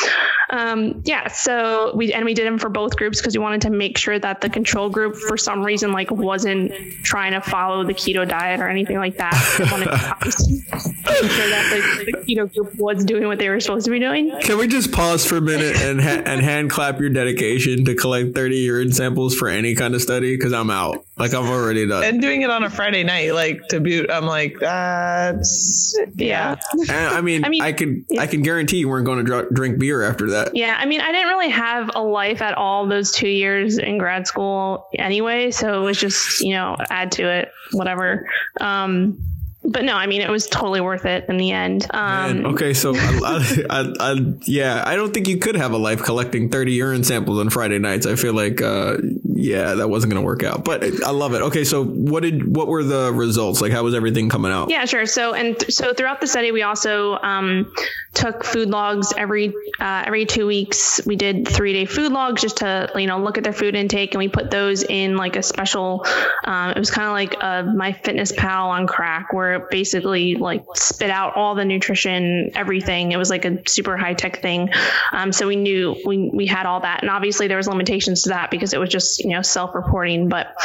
Um, yeah. So we and we did them for both groups because we wanted to make sure that the control group, for some reason, like wasn't trying to follow the keto diet or anything like that. We wanted to [laughs] make sure that the, the, keto group was doing what they were supposed to be doing. Can we just pause for a minute and ha- and hand clap your dedication to collect 30 urine samples? For any kind of study because I'm out. Like I'm already done. And doing it on a Friday night, like to boot, I'm like, that's yeah. And I mean, [laughs] I mean, I can yeah. I can guarantee you weren't going to dr- drink beer after that. Yeah, I mean, I didn't really have a life at all those two years in grad school anyway, so it was just you know add to it, whatever. Um, but no, I mean, it was totally worth it in the end. Um, Man, okay, so I, I, I, yeah, I don't think you could have a life collecting 30 urine samples on Friday nights. I feel like, uh, yeah, that wasn't going to work out, but I love it. Okay, so what did what were the results? Like, how was everything coming out? Yeah, sure. So and th- so throughout the study, we also um, took food logs every uh, every two weeks. We did three day food logs just to you know look at their food intake, and we put those in like a special. Um, it was kind of like a My Fitness Pal on crack, where it basically like spit out all the nutrition, everything. It was like a super high tech thing. Um, so we knew we we had all that, and obviously there was limitations to that because it was just you know self reporting. But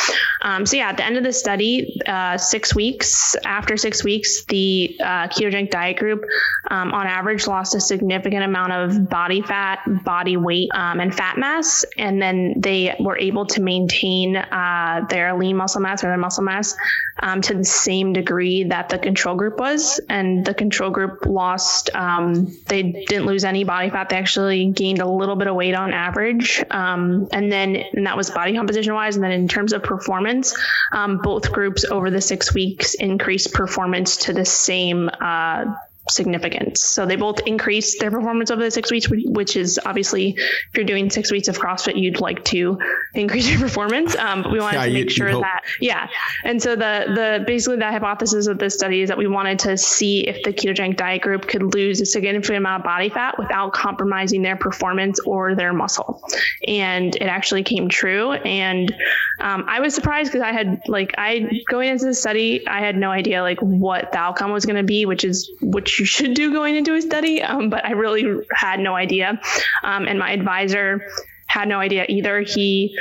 um, so yeah, at the end of the study, uh, six weeks after six weeks, the uh, ketogenic diet group um, on average average lost a significant amount of body fat, body weight, um, and fat mass. And then they were able to maintain uh, their lean muscle mass or their muscle mass um, to the same degree that the control group was. And the control group lost, um, they didn't lose any body fat. They actually gained a little bit of weight on average. Um, and then, and that was body composition wise. And then in terms of performance, um, both groups over the six weeks increased performance to the same uh, significance. So they both increased their performance over the six weeks, which is obviously if you're doing six weeks of CrossFit, you'd like to [laughs] increase your performance. Um, but we wanted yeah, to make sure that yeah. And so the the basically the hypothesis of this study is that we wanted to see if the ketogenic diet group could lose a significant amount of body fat without compromising their performance or their muscle. And it actually came true. And um, I was surprised because I had like I going into the study, I had no idea like what the outcome was going to be, which is which you should do going into a study, um, but I really had no idea. Um, and my advisor had no idea either. He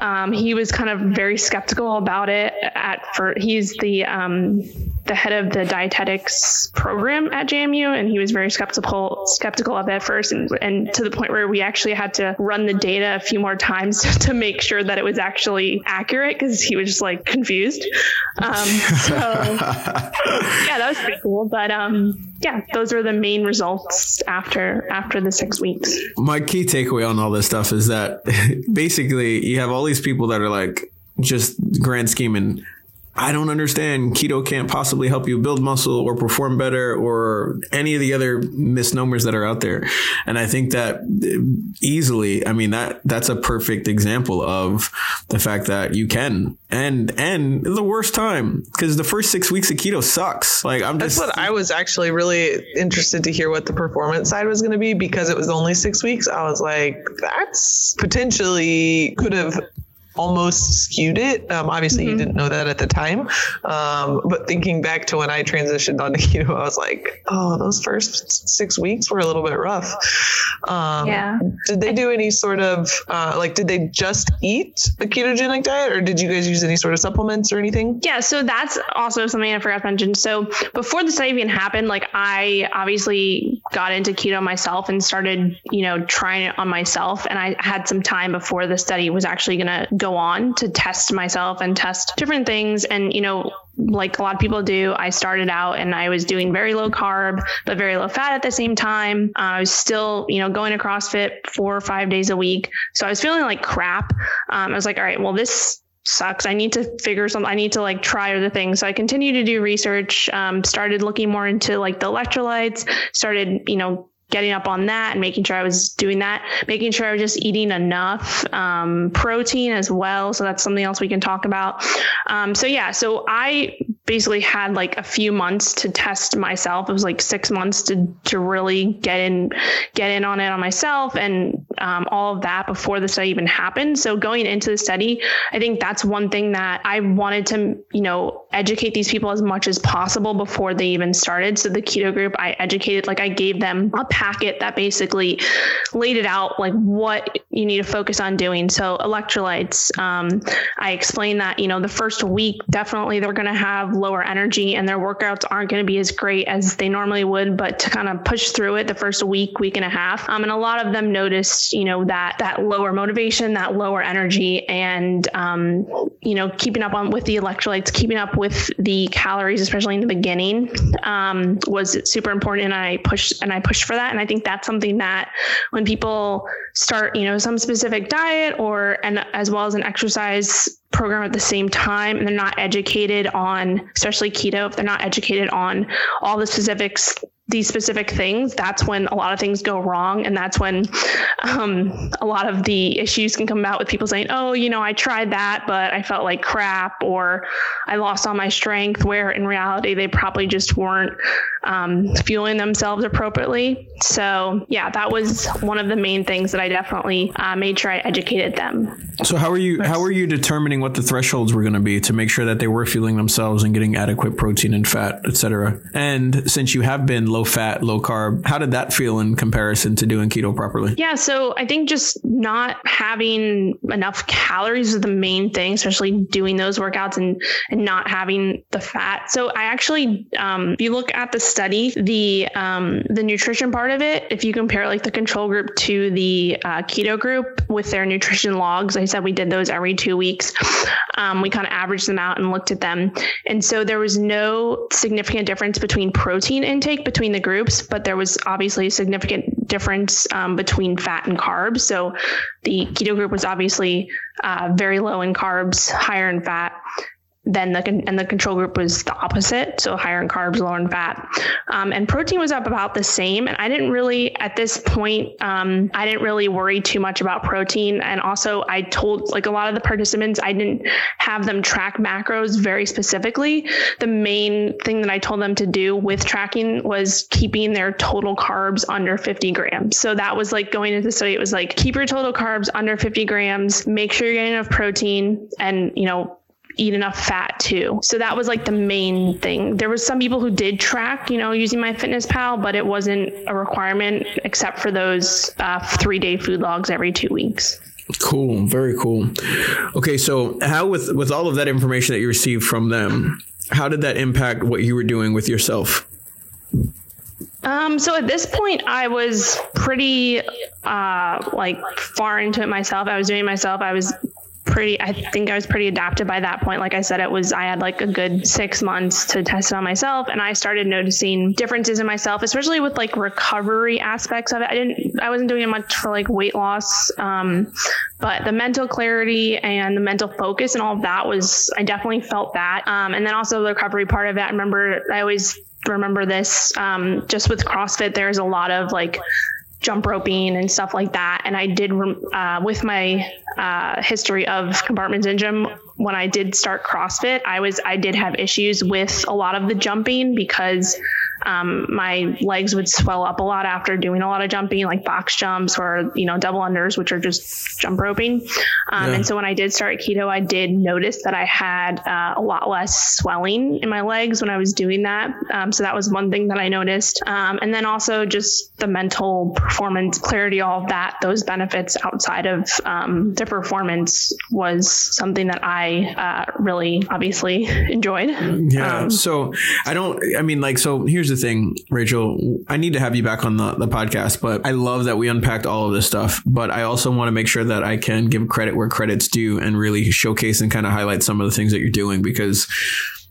um, he was kind of very skeptical about it at for he's the um, the head of the dietetics program at JMU, and he was very skeptical skeptical of it at first, and, and to the point where we actually had to run the data a few more times [laughs] to make sure that it was actually accurate because he was just like confused. Um, so [laughs] yeah, that was pretty cool. But um, yeah, those are the main results after after the six weeks. My key takeaway on all this stuff is that [laughs] basically you have all these people that are like just grand scheming I don't understand. Keto can't possibly help you build muscle or perform better or any of the other misnomers that are out there. And I think that easily, I mean, that, that's a perfect example of the fact that you can and, and the worst time because the first six weeks of keto sucks. Like I'm just. That's what I was actually really interested to hear what the performance side was going to be because it was only six weeks. I was like, that's potentially could have almost skewed it. Um, obviously, mm-hmm. you didn't know that at the time. Um, but thinking back to when I transitioned onto [laughs] keto, I was like, oh, those first six weeks were a little bit rough. Um, yeah. Did they do any sort of, uh, like, did they just eat a ketogenic diet or did you guys use any sort of supplements or anything? Yeah. So that's also something I forgot to mention. So before the study even happened, like, I obviously got into keto myself and started, you know, trying it on myself. And I had some time before the study was actually going to go on to test myself and test different things. And, you know, like a lot of people do, I started out and I was doing very low carb, but very low fat at the same time. Uh, I was still, you know, going to CrossFit four or five days a week. So I was feeling like crap. Um, I was like, all right, well, this sucks. I need to figure some, I need to like try other things. So I continued to do research, um, started looking more into like the electrolytes, started, you know, getting up on that and making sure I was doing that, making sure I was just eating enough um, protein as well. So that's something else we can talk about. Um, so yeah, so I basically had like a few months to test myself. It was like six months to to really get in get in on it on myself and um, all of that before the study even happened. So going into the study, I think that's one thing that I wanted to you know educate these people as much as possible before they even started. So the keto group, I educated like I gave them a packet that basically laid it out like what you need to focus on doing. So electrolytes, um, I explained that you know the first week definitely they're going to have lower energy and their workouts aren't going to be as great as they normally would, but to kind of push through it the first week, week and a half. Um, and a lot of them noticed, you know, that that lower motivation, that lower energy, and um, you know, keeping up on with the electrolytes, keeping up with the calories, especially in the beginning, um, was super important. And I pushed and I pushed for that. And I think that's something that when people start, you know, some specific diet or and as well as an exercise program at the same time and they're not educated on especially keto if they're not educated on all the specifics these specific things, that's when a lot of things go wrong. And that's when um, a lot of the issues can come about with people saying, oh, you know, I tried that, but I felt like crap or I lost all my strength, where in reality, they probably just weren't um, fueling themselves appropriately. So, yeah, that was one of the main things that I definitely uh, made sure I educated them. So, how are you? How are you determining what the thresholds were going to be to make sure that they were fueling themselves and getting adequate protein and fat, et cetera? And since you have been low fat, low carb. How did that feel in comparison to doing keto properly? Yeah, so I think just not having enough calories is the main thing, especially doing those workouts and and not having the fat. So I actually, um, if you look at the study, the um, the nutrition part of it, if you compare like the control group to the uh, keto group with their nutrition logs, I said we did those every two weeks. Um, we kind of averaged them out and looked at them, and so there was no significant difference between protein intake between between the groups, but there was obviously a significant difference um, between fat and carbs. So the keto group was obviously uh, very low in carbs, higher in fat then the and the control group was the opposite, so higher in carbs, lower in fat, um, and protein was up about the same. And I didn't really, at this point, um, I didn't really worry too much about protein. And also, I told like a lot of the participants, I didn't have them track macros very specifically. The main thing that I told them to do with tracking was keeping their total carbs under 50 grams. So that was like going into the study. It was like keep your total carbs under 50 grams, make sure you're getting enough protein, and you know eat enough fat too. So that was like the main thing. There was some people who did track, you know, using MyFitnessPal, but it wasn't a requirement except for those uh, three day food logs every two weeks. Cool, very cool. Okay, so how with with all of that information that you received from them, how did that impact what you were doing with yourself? Um, so at this point, I was pretty uh, like far into it myself. I was doing myself. I was pretty i think i was pretty adapted by that point. Like i said it was i had like a good six months to test it on myself and i started noticing differences in myself especially with like recovery aspects of it. I didn't i wasn't doing it much for like weight loss um, but the mental clarity and the mental focus and all of that was i definitely felt that. Um, and then also the recovery part of it. I remember i always remember this um, just with crossfit there's a lot of like jump roping and stuff like that. And I did, uh, with my uh, history of compartment syndrome, when I did start CrossFit, I was I did have issues with a lot of the jumping because um, my legs would swell up a lot after doing a lot of jumping, like box jumps or you know double unders, which are just jump roping. Um, yeah. And so when I did start keto, I did notice that I had uh, a lot less swelling in my legs when I was doing that. Um, so that was one thing that I noticed. Um, and then also just the mental performance, clarity, all of that, those benefits outside of um, the performance was something that I uh, really obviously [laughs] enjoyed. Yeah. Um, so I don't. I mean, like, so here's the thing, Rachel. I need to have you back on the, the podcast, but I love that we unpacked all of this stuff. But I also want to make sure that I can give credit where credit's due and really showcase and kind of highlight some of the things that you're doing because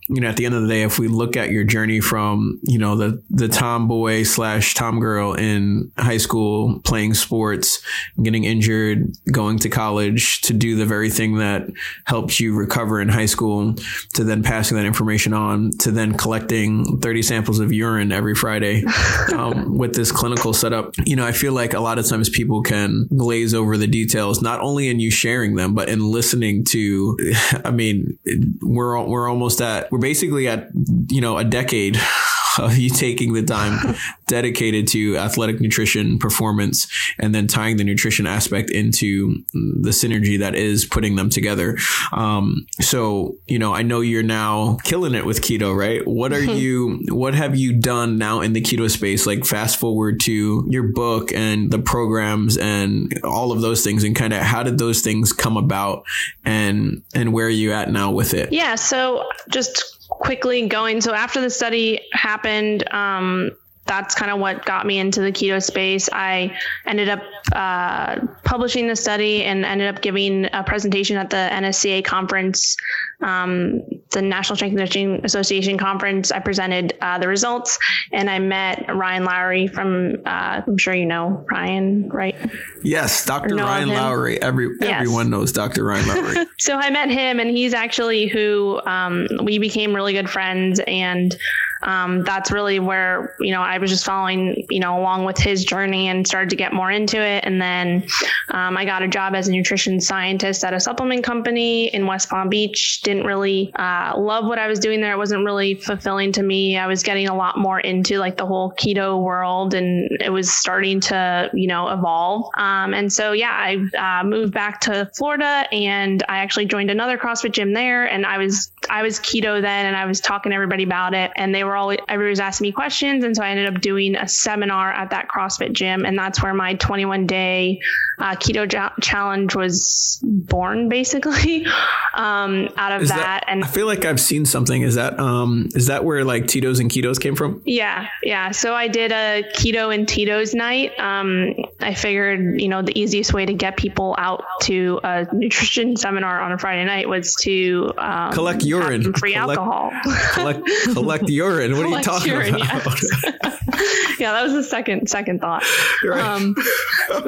you know, at the end of the day, if we look at your journey from, you know, the, the tomboy slash tom girl in high school, playing sports, getting injured, going to college to do the very thing that helped you recover in high school, to then passing that information on, to then collecting 30 samples of urine every Friday [laughs] um, with this clinical setup, you know, I feel like a lot of times people can glaze over the details, not only in you sharing them, but in listening to, [laughs] I mean, we're, we're almost at, we're basically at you know a decade [laughs] [laughs] of you taking the time [laughs] dedicated to athletic nutrition performance and then tying the nutrition aspect into the synergy that is putting them together. Um, so, you know, I know you're now killing it with keto, right? What are [laughs] you, what have you done now in the keto space? Like fast forward to your book and the programs and all of those things and kind of how did those things come about and, and where are you at now with it? Yeah. So just quickly going. So after the study happened, um, that's kind of what got me into the keto space. I ended up uh, publishing the study and ended up giving a presentation at the NSCA conference, um, the National Strength Conditioning Association conference. I presented uh, the results and I met Ryan Lowery from, uh, I'm sure you know Ryan, right? Yes, Dr. Ryan Lowery. Every, yes. Everyone knows Dr. Ryan Lowery. [laughs] so I met him and he's actually who um, we became really good friends. And um, that's really where you know I was just following you know along with his journey and started to get more into it. And then um, I got a job as a nutrition scientist at a supplement company in West Palm Beach. Didn't really uh, love what I was doing there. It wasn't really fulfilling to me. I was getting a lot more into like the whole keto world, and it was starting to you know evolve. Um, and so yeah, I uh, moved back to Florida, and I actually joined another CrossFit gym there. And I was I was keto then, and I was talking to everybody about it, and they were were all everybody was asking me questions, and so I ended up doing a seminar at that CrossFit gym, and that's where my 21 day uh, keto ja- challenge was born, basically. [laughs] um, out of that, that, and I feel like I've seen something. Is that um, is that where like Tito's and ketos came from? Yeah, yeah. So I did a keto and Tito's night. Um, I figured you know the easiest way to get people out to a nutrition [laughs] seminar on a Friday night was to um, collect urine, free collect, alcohol, collect, [laughs] collect urine urine. What are you talking about? Yes. [laughs] yeah, that was the second second thought. Right. Um,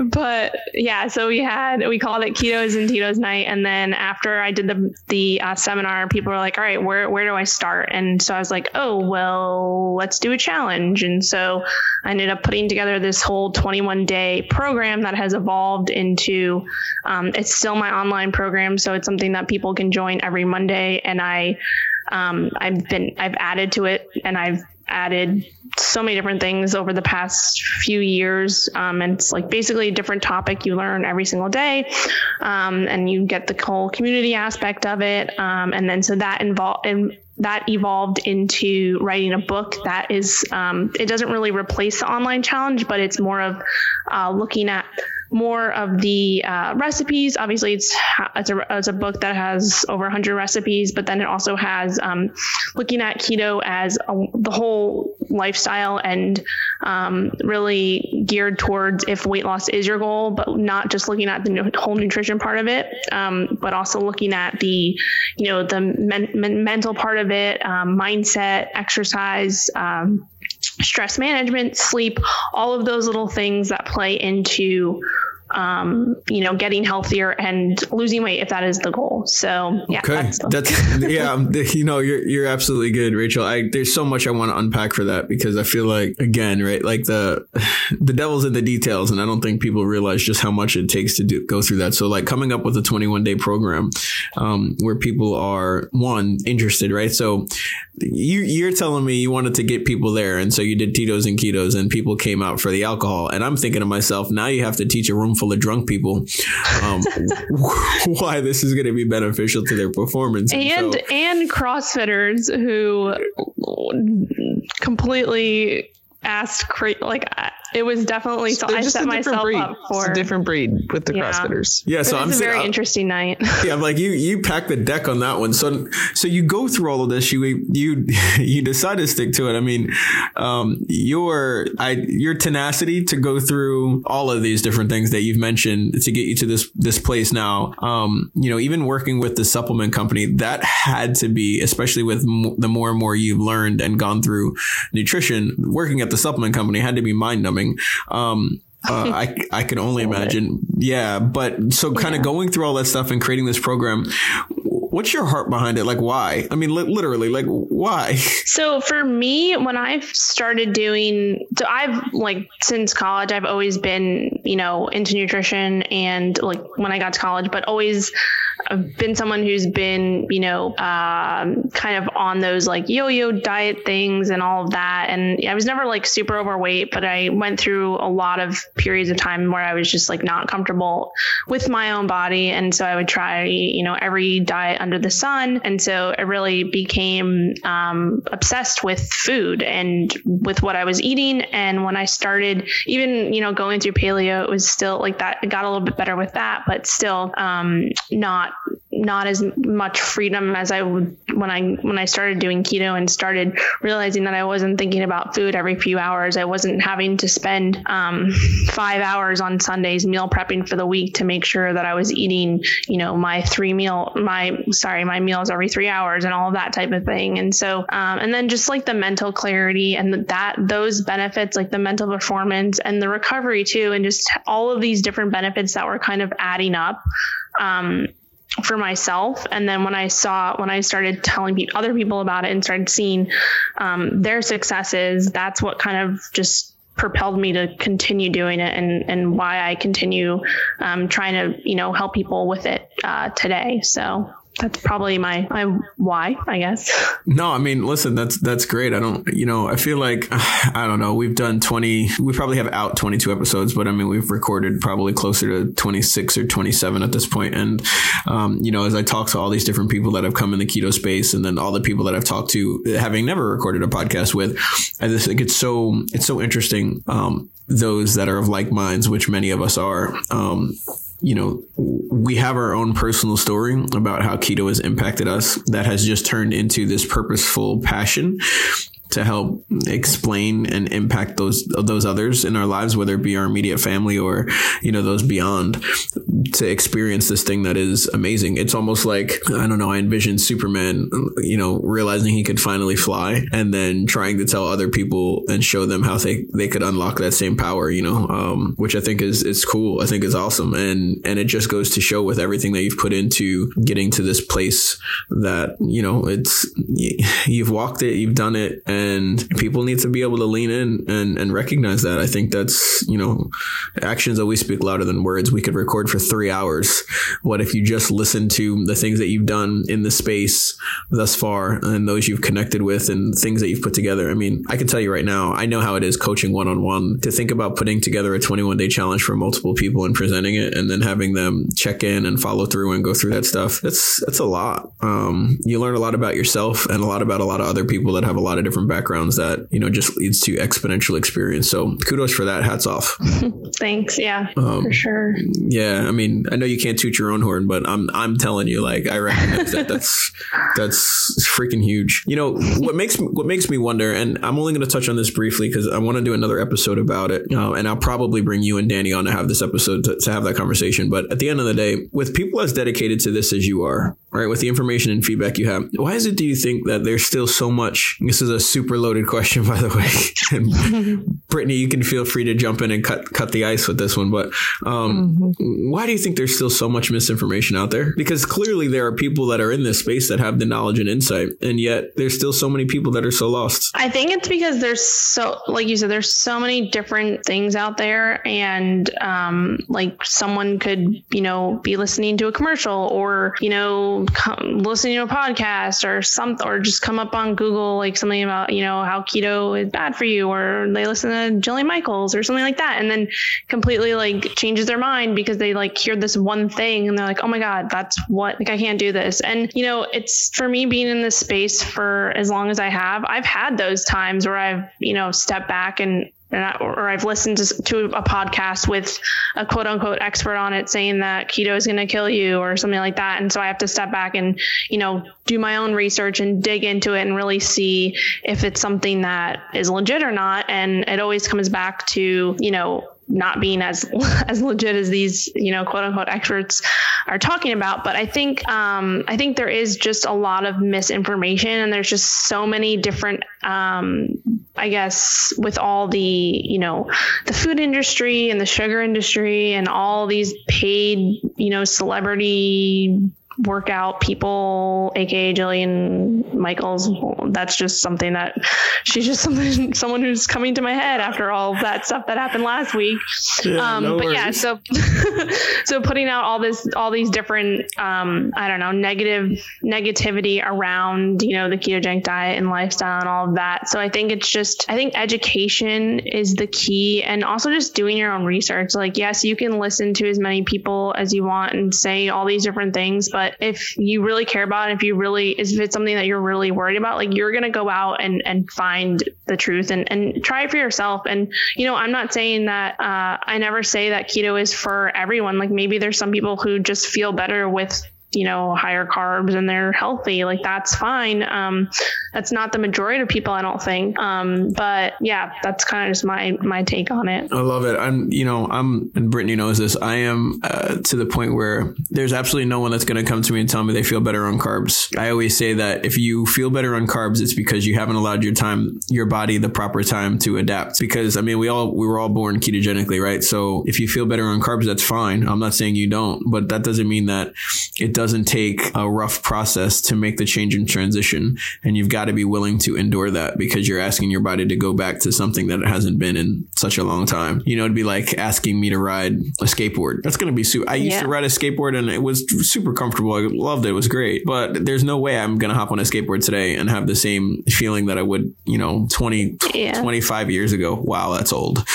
but yeah, so we had we called it ketos and Tito's night, and then after I did the the uh, seminar, people were like, "All right, where where do I start?" And so I was like, "Oh, well, let's do a challenge." And so I ended up putting together this whole 21 day program that has evolved into. Um, it's still my online program, so it's something that people can join every Monday, and I um, I've been I've added to it and I've added so many different things over the past few years. Um, and it's like basically a different topic you learn every single day. Um, and you get the whole community aspect of it. Um, and then so that involved and that evolved into writing a book that is um, it doesn't really replace the online challenge, but it's more of uh, looking at more of the uh, recipes. Obviously, it's it's a, it's a book that has over 100 recipes, but then it also has um, looking at keto as a, the whole lifestyle and um, really geared towards if weight loss is your goal, but not just looking at the whole nutrition part of it, um, but also looking at the you know the men- men- mental part of it, um, mindset, exercise. Um, stress management, sleep, all of those little things that play into um, you know, getting healthier and losing weight if that is the goal. So yeah, okay, that's, that's [laughs] yeah, um, you know, you're you're absolutely good, Rachel. I there's so much I want to unpack for that because I feel like again, right, like the [sighs] the devil's in the details, and I don't think people realize just how much it takes to do, go through that. So like coming up with a 21 day program um, where people are one interested, right? So you you're telling me you wanted to get people there, and so you did Tito's and ketos, and people came out for the alcohol, and I'm thinking to myself, now you have to teach a room full of drunk people um, [laughs] why this is going to be beneficial to their performance, and so, and CrossFitters who completely asked like it was definitely so I set myself breed. up for it's a different breed with the Yeah. CrossFitters. yeah. So it I'm was a saying, very uh, interesting night. [laughs] yeah, I'm like you you pack the deck on that one. So so you go through all of this. You you [laughs] you decide to stick to it. I mean, um, your I your tenacity to go through all of these different things that you've mentioned to get you to this this place now. Um, you know, even working with the supplement company, that had to be, especially with m- the more and more you've learned and gone through nutrition. Working at the supplement company had to be mind numbing. Um, uh, I I can only [laughs] imagine. Yeah, but so kind of going through all that stuff and creating this program. What's your heart behind it? Like, why? I mean, li- literally, like, why? [laughs] So for me, when I started doing, so I've like since college, I've always been, you know, into nutrition and like when I got to college, but always I've been someone who's been, you know, um, kind of on those like yo-yo diet things and all of that. And I was never like super overweight, but I went through a lot of periods of time where I was just like not comfortable with my own body. And so I would try, you know, every diet under the sun. And so I really became um, obsessed with food and with what I was eating. And when I started, even, you know, going through paleo, it was still like that. It got a little bit better with that, but still um, not not as much freedom as I would when I when I started doing keto and started realizing that I wasn't thinking about food every few hours. I wasn't having to spend um, five hours on Sundays meal prepping for the week to make sure that I was eating, you know, my three meal my sorry my meals every three hours and all of that type of thing. And so um, and then just like the mental clarity and that those benefits like the mental performance and the recovery too, and just all of these different benefits that were kind of adding up. Um, for myself. And then when i saw when i started telling other people about it and started seeing um, their successes that's what kind of just propelled me to continue doing it and and why i continue um, trying to you know help people with it uh, today. So that's probably my my why i guess [laughs] No, I mean, listen, that's that's great. I don't, you know, I feel like [sighs] I don't know. We've done twenty. We probably have out twenty two episodes, but I mean, we've recorded probably closer to twenty six or twenty seven at this point. And um, you know, as I talk to all these different people that have come in the keto space, and then all the people that I've talked to, having never recorded a podcast with, I just think it's so it's so interesting. Um, those that are of like minds, which many of us are. Um, you know, we have our own personal story about how keto has impacted us that has just turned into this purposeful passion to help explain and impact those those others in our lives, whether it be our immediate family or you know those beyond, to experience this thing that is amazing. It's almost like I don't know. I envision Superman, you know, realizing he could finally fly, and then trying to tell other people and show them how they they could unlock that same power. You know, um, which I think is is cool. I think is awesome, and and it just goes to show with everything that you've put into getting to this place that you know it's you've walked it, you've done it, and people need to be able to lean in and and recognize that. I think that's you know actions always speak louder than words. We could record for three three hours. What if you just listen to the things that you've done in the space thus far and those you've connected with and things that you've put together? I mean, I can tell you right now, I know how it is coaching one on one to think about putting together a 21 day challenge for multiple people and presenting it and then having them check in and follow through and go through that stuff. That's, that's a lot. Um, you learn a lot about yourself and a lot about a lot of other people that have a lot of different backgrounds that, you know, just leads to exponential experience. So kudos for that. Hats off. [laughs] Thanks. Yeah, um, for sure. Yeah. I mean, I know you can't toot your own horn, but I'm, I'm telling you, like, I recognize that that's, [laughs] that's freaking huge. You know, what makes, what makes me wonder, and I'm only going to touch on this briefly because I want to do another episode about it. Uh, and I'll probably bring you and Danny on to have this episode to, to have that conversation. But at the end of the day, with people as dedicated to this as you are, right, with the information and feedback you have, why is it do you think that there's still so much? This is a super loaded question, by the way. and [laughs] Brittney, you can feel free to jump in and cut cut the ice with this one. But um, mm-hmm. why do you think there's still so much misinformation out there? Because clearly there are people that are in this space that have the knowledge and insight, and yet there's still so many people that are so lost. I think it's because there's so, like you said, there's so many different things out there, and um, like someone could, you know, be listening to a commercial or you know, come, listening to a podcast or something, or just come up on Google like something about you know how keto is bad for you, or they listen to Jillian Michaels or something like that, and then completely like changes their mind because they like hear this one thing and they're like, oh my god, that's what like I can't do this, and you know, it's for me being in this space for as long as I have, I've had those times where I've you know stepped back and or I've listened to, to, a podcast with a quote unquote expert on it saying that keto is going to kill you or something like that. And so I have to step back and, you know, do my own research and dig into it and really see if it's something that is legit or not. And it always comes back to, you know, not being as [laughs] as legit as these you know quote unquote experts are talking about. But i think um, i think there is just a lot of misinformation and there's just so many different um, i guess with all the you know the food industry and the sugar industry and all these paid you know celebrity workout people, aka Jillian Michaels. That's just something that she's just something [laughs] someone who's coming to my head after all that stuff that happened last week. Yeah, um, no but worries. yeah, so [laughs] so putting out all this all these different um, I don't know negative negativity around you know the ketogenic diet and lifestyle and all of that. So I think it's just I think education is the key and also just doing your own research. Like yes, you can listen to as many people as you want and say all these different things, but but if you really care about it, if you really, if it's something that you're really worried about, like you're going to go out and, and find the truth and, and try it for yourself. And, you know, I'm not saying that, uh, I never say that keto is for everyone. Like maybe there's some people who just feel better with you know higher carbs and they're healthy like that's fine. Um, that's not the majority of people i don't think. Um, but yeah that's kind of just my my take on it. I love it. I'm you know i'm and Brittney knows this i am uh, to the point where there's absolutely no one that's going to come to me and tell me they feel better on carbs. I always say that if you feel better on carbs it's because you haven't allowed your time your body the proper time to adapt. Because i mean we all we were all born ketogenically right? So if you feel better on carbs that's fine. I'm not saying you don't but that doesn't mean that it does doesn't take a rough process to make the change and transition. And you've got to be willing to endure that because you're asking your body to go back to something that it hasn't been in such a long time. You know, it'd be like asking me to ride a skateboard. That's going to be super. I used yeah. to ride a skateboard and it was super comfortable. I loved it. It was great. But there's no way I'm going to hop on a skateboard today and have the same feeling that I would, you know, 20, yeah. 25 years ago. Wow, that's old.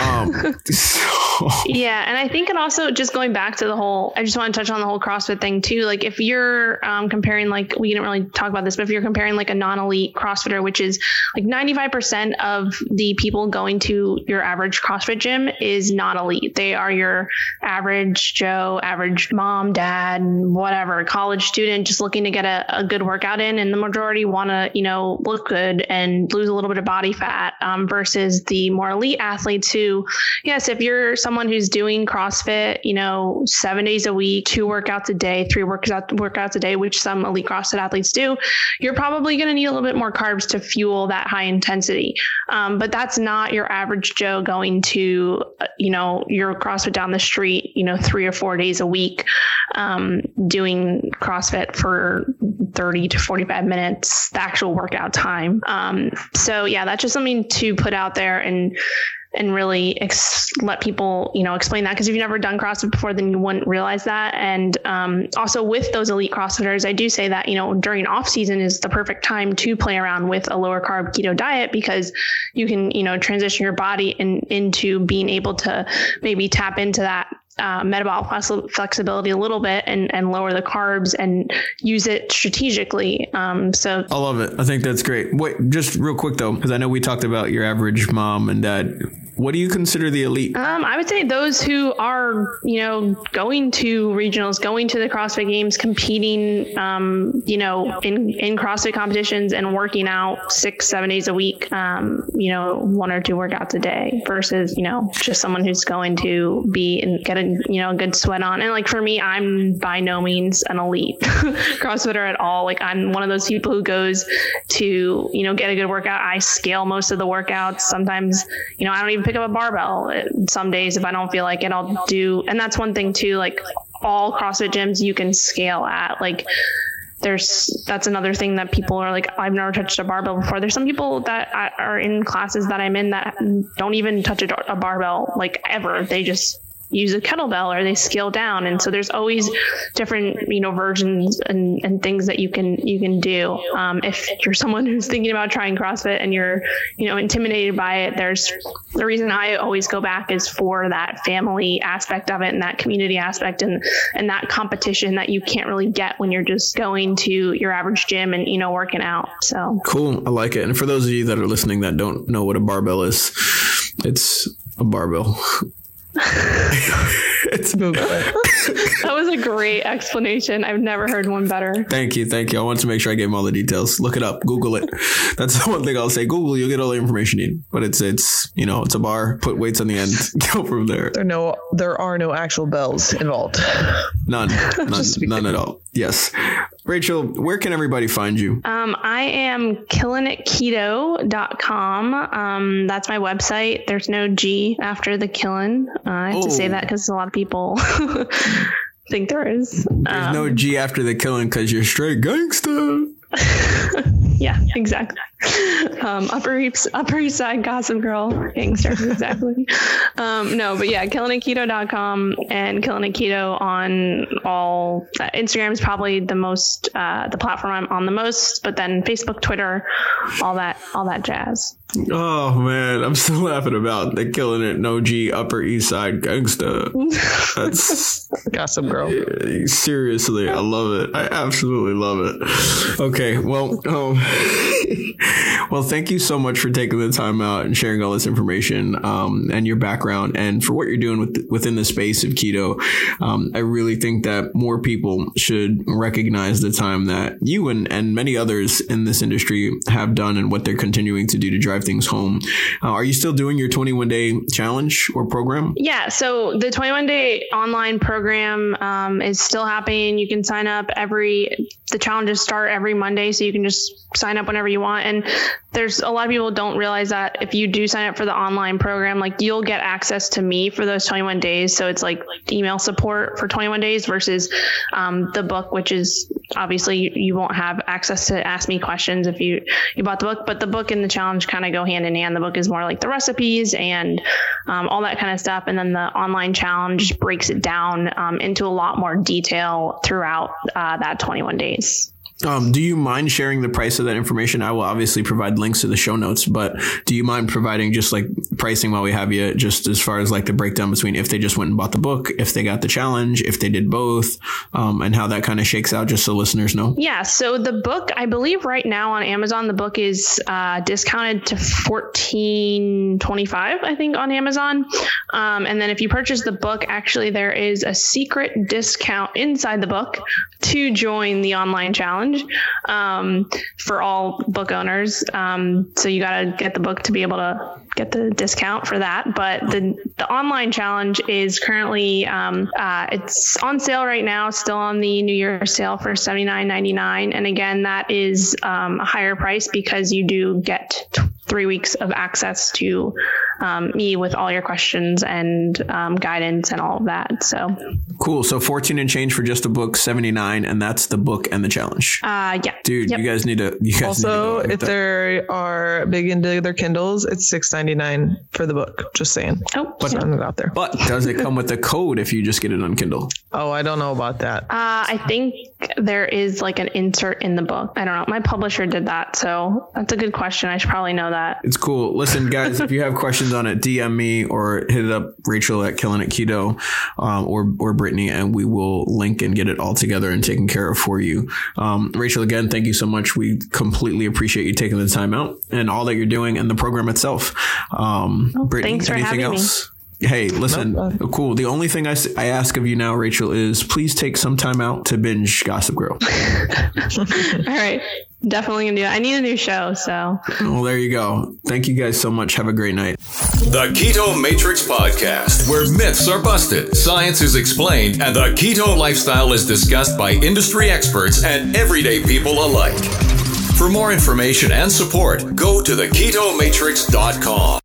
Um, [laughs] so. [laughs] Yeah. And I think it also just going back to the whole, I just want to touch on the whole CrossFit thing too. Like if you're um, comparing, like, we didn't really talk about this, but if you're comparing like a non elite CrossFitter, which is like 95% of the people going to your average CrossFit gym is not elite. They are your average Joe, average mom, dad, whatever, college student just looking to get a, a good workout in. And the majority want to, you know, look good and lose a little bit of body fat um, versus the more elite athletes who, yes, if you're someone who's doing CrossFit, you know, seven days a week, two workouts a day, three workouts workouts a day, which some elite CrossFit athletes do, you're probably going to need a little bit more carbs to fuel that high intensity. Um, but that's not your average Joe going to, uh, you know, your CrossFit down the street, you know, three or four days a week. um, doing CrossFit for 30 to 45 minutes, the actual workout time. Um, so yeah, that's just something to put out there and and really ex- let people, you know, explain that. Because if you've never done CrossFit before, then you wouldn't realize that. And um, also with those elite CrossFitters, I do say that, you know, during off season is the perfect time to play around with a lower carb keto diet because you can, you know, transition your body in, into being able to maybe tap into that uh, metabolic flexibility a little bit and, and lower the carbs and use it strategically. Um, so I love it. I think that's great. Wait, just real quick though, because I know we talked about your average mom and dad what do you consider the elite? Um, I would say those who are, you know, going to regionals, going to the CrossFit Games, competing, um, you know, in in CrossFit competitions and working out six, seven days a week. Um, you know, one or two workouts a day versus, you know, just someone who's going to be and get a, you know, a good sweat on. And like for me, I'm by no means an elite [laughs] CrossFitter at all. Like I'm one of those people who goes to, you know, get a good workout. I scale most of the workouts. Sometimes, you know, I don't even pick up a barbell. Some days, if I don't feel like it, I'll do. And that's one thing too. Like all CrossFit gyms, you can scale at. Like there's that's another thing that people are like I've never touched a barbell before. There's some people that are in classes that I'm in that don't even touch a, a barbell like ever. They just use a kettlebell or they scale down. And so there's always different you know versions and, and things that you can you can do. Um, if you're someone who's thinking about trying crossfit and you're you know intimidated by it there's the reason i always go back is for that family aspect of it and that community aspect and and that competition that you can't really get when you're just going to your average gym and you know working out. So. Cool. I like it. And for those of you that are listening that don't know what a barbell is it's a barbell [laughs] it's [laughs] Google it. that was a great explanation. I've never heard one better. Thank you, thank you. I want to make sure I gave him all the details. Look it up, Google it. That's [laughs] the one thing I'll say. Google, you'll get all the information you need. But it's it's you know it's a bar. Put weights on the end. Go from there. There no there are no actual bells involved. None, none, none at all. Yes. Rachel, where can everybody find you? Um, I am killinitketo.com. Um, that's my website. There's no G after the killing. Uh, I have oh. to say that because a lot of people [laughs] think there is. There's um, no G after the killing because you're straight gangster. [laughs] yeah, exactly. [laughs] Um, Upper East Upper East Side Gossip Girl gangster, [laughs] exactly. um, no, but yeah, killinitketo.com and Killin' Keto on all uh, Instagram is probably the most uh, the platform I'm on the most, but then Facebook, Twitter, all that all that jazz. Oh man, I'm still [laughs] laughing about the killing it no G Upper East Side gangster. That's [laughs] Gossip Girl. Seriously, I love it. I absolutely love it. Okay, well, um, [laughs] well, thank you so much for taking the time out and sharing all this information um, and your background and for what you're doing with, within the space of keto. Um, I really think that more people should recognize the time that you and, and many others in this industry have done and what they're continuing to do to drive things home. Uh, are you still doing your 21 day challenge or program? Yeah. So the 21 day online program um, is still happening. You can sign up every, the challenges start every Monday. So you can just sign up whenever you want. And there's a lot of people don't realize that if you do sign up for the online program, like you'll get access to me for those 21 days. So it's like email support for 21 days versus um, the book, which is obviously you, you, won't have access to ask me questions if you you bought the book. But the book and the challenge kind of go hand in hand. The book is more like the recipes and um, all that kind of stuff, and then the online challenge breaks it down um, into a lot more detail throughout uh, that 21 days. Um, do you mind sharing the price of that information? I will obviously provide links to the show notes, but do you mind providing just like pricing while we have you, just as far as like the breakdown between if they just went and bought the book, if they got the challenge, if they did both, um, and how that kind of shakes out, just so listeners know? Yeah. So the book, I believe right now on Amazon, the book is uh, discounted to fourteen twenty five, I think, on Amazon. Um, and then if you purchase the book, actually there is a secret discount inside the book to join the online challenge um, for all book owners. Um, so you got to get the book to be able to get the discount for that. But the the online challenge is currently um, uh, it's on sale right now, still on the New Year sale for seventy nine ninety nine. And again, that is um, a higher price because you do get three weeks of access to um, me with all your questions and um, guidance and all of that. So cool. So 14 and change for just a book, 79, and that's the book and the challenge. Uh, yeah, dude, yep. you guys need to. You guys also, if they are big into their Kindles, it's 6.99 for the book. Just saying. Oh, but yeah. it out there. But does it come with a code if you just get it on Kindle? Oh, I don't know about that. Uh, I think there is like an insert in the book. I don't know. My publisher did that, so that's a good question. I should probably know that. It's cool. Listen, guys, if you have questions on it, DM me or hit it up Rachel at Killing It Keto um, or or Brittney, and we will link and get it all together and taken care of for you. Um, Rachel, again, thank you so much. We completely appreciate you taking the time out and all that you're doing and the program itself. Um, oh, Brittney, thanks for anything having else? Me. Hey, listen, nope. cool. The only thing I, I ask of you now, Rachel, is please take some time out to binge Gossip Girl. [laughs] All right. Definitely gonna do it. I need a new show, so. Well, there you go. Thank you guys so much. Have a great night. The Keto Matrix Podcast, where myths are busted, science is explained, and the keto lifestyle is discussed by industry experts and everyday people alike. For more information and support, go to theketomatrix.com.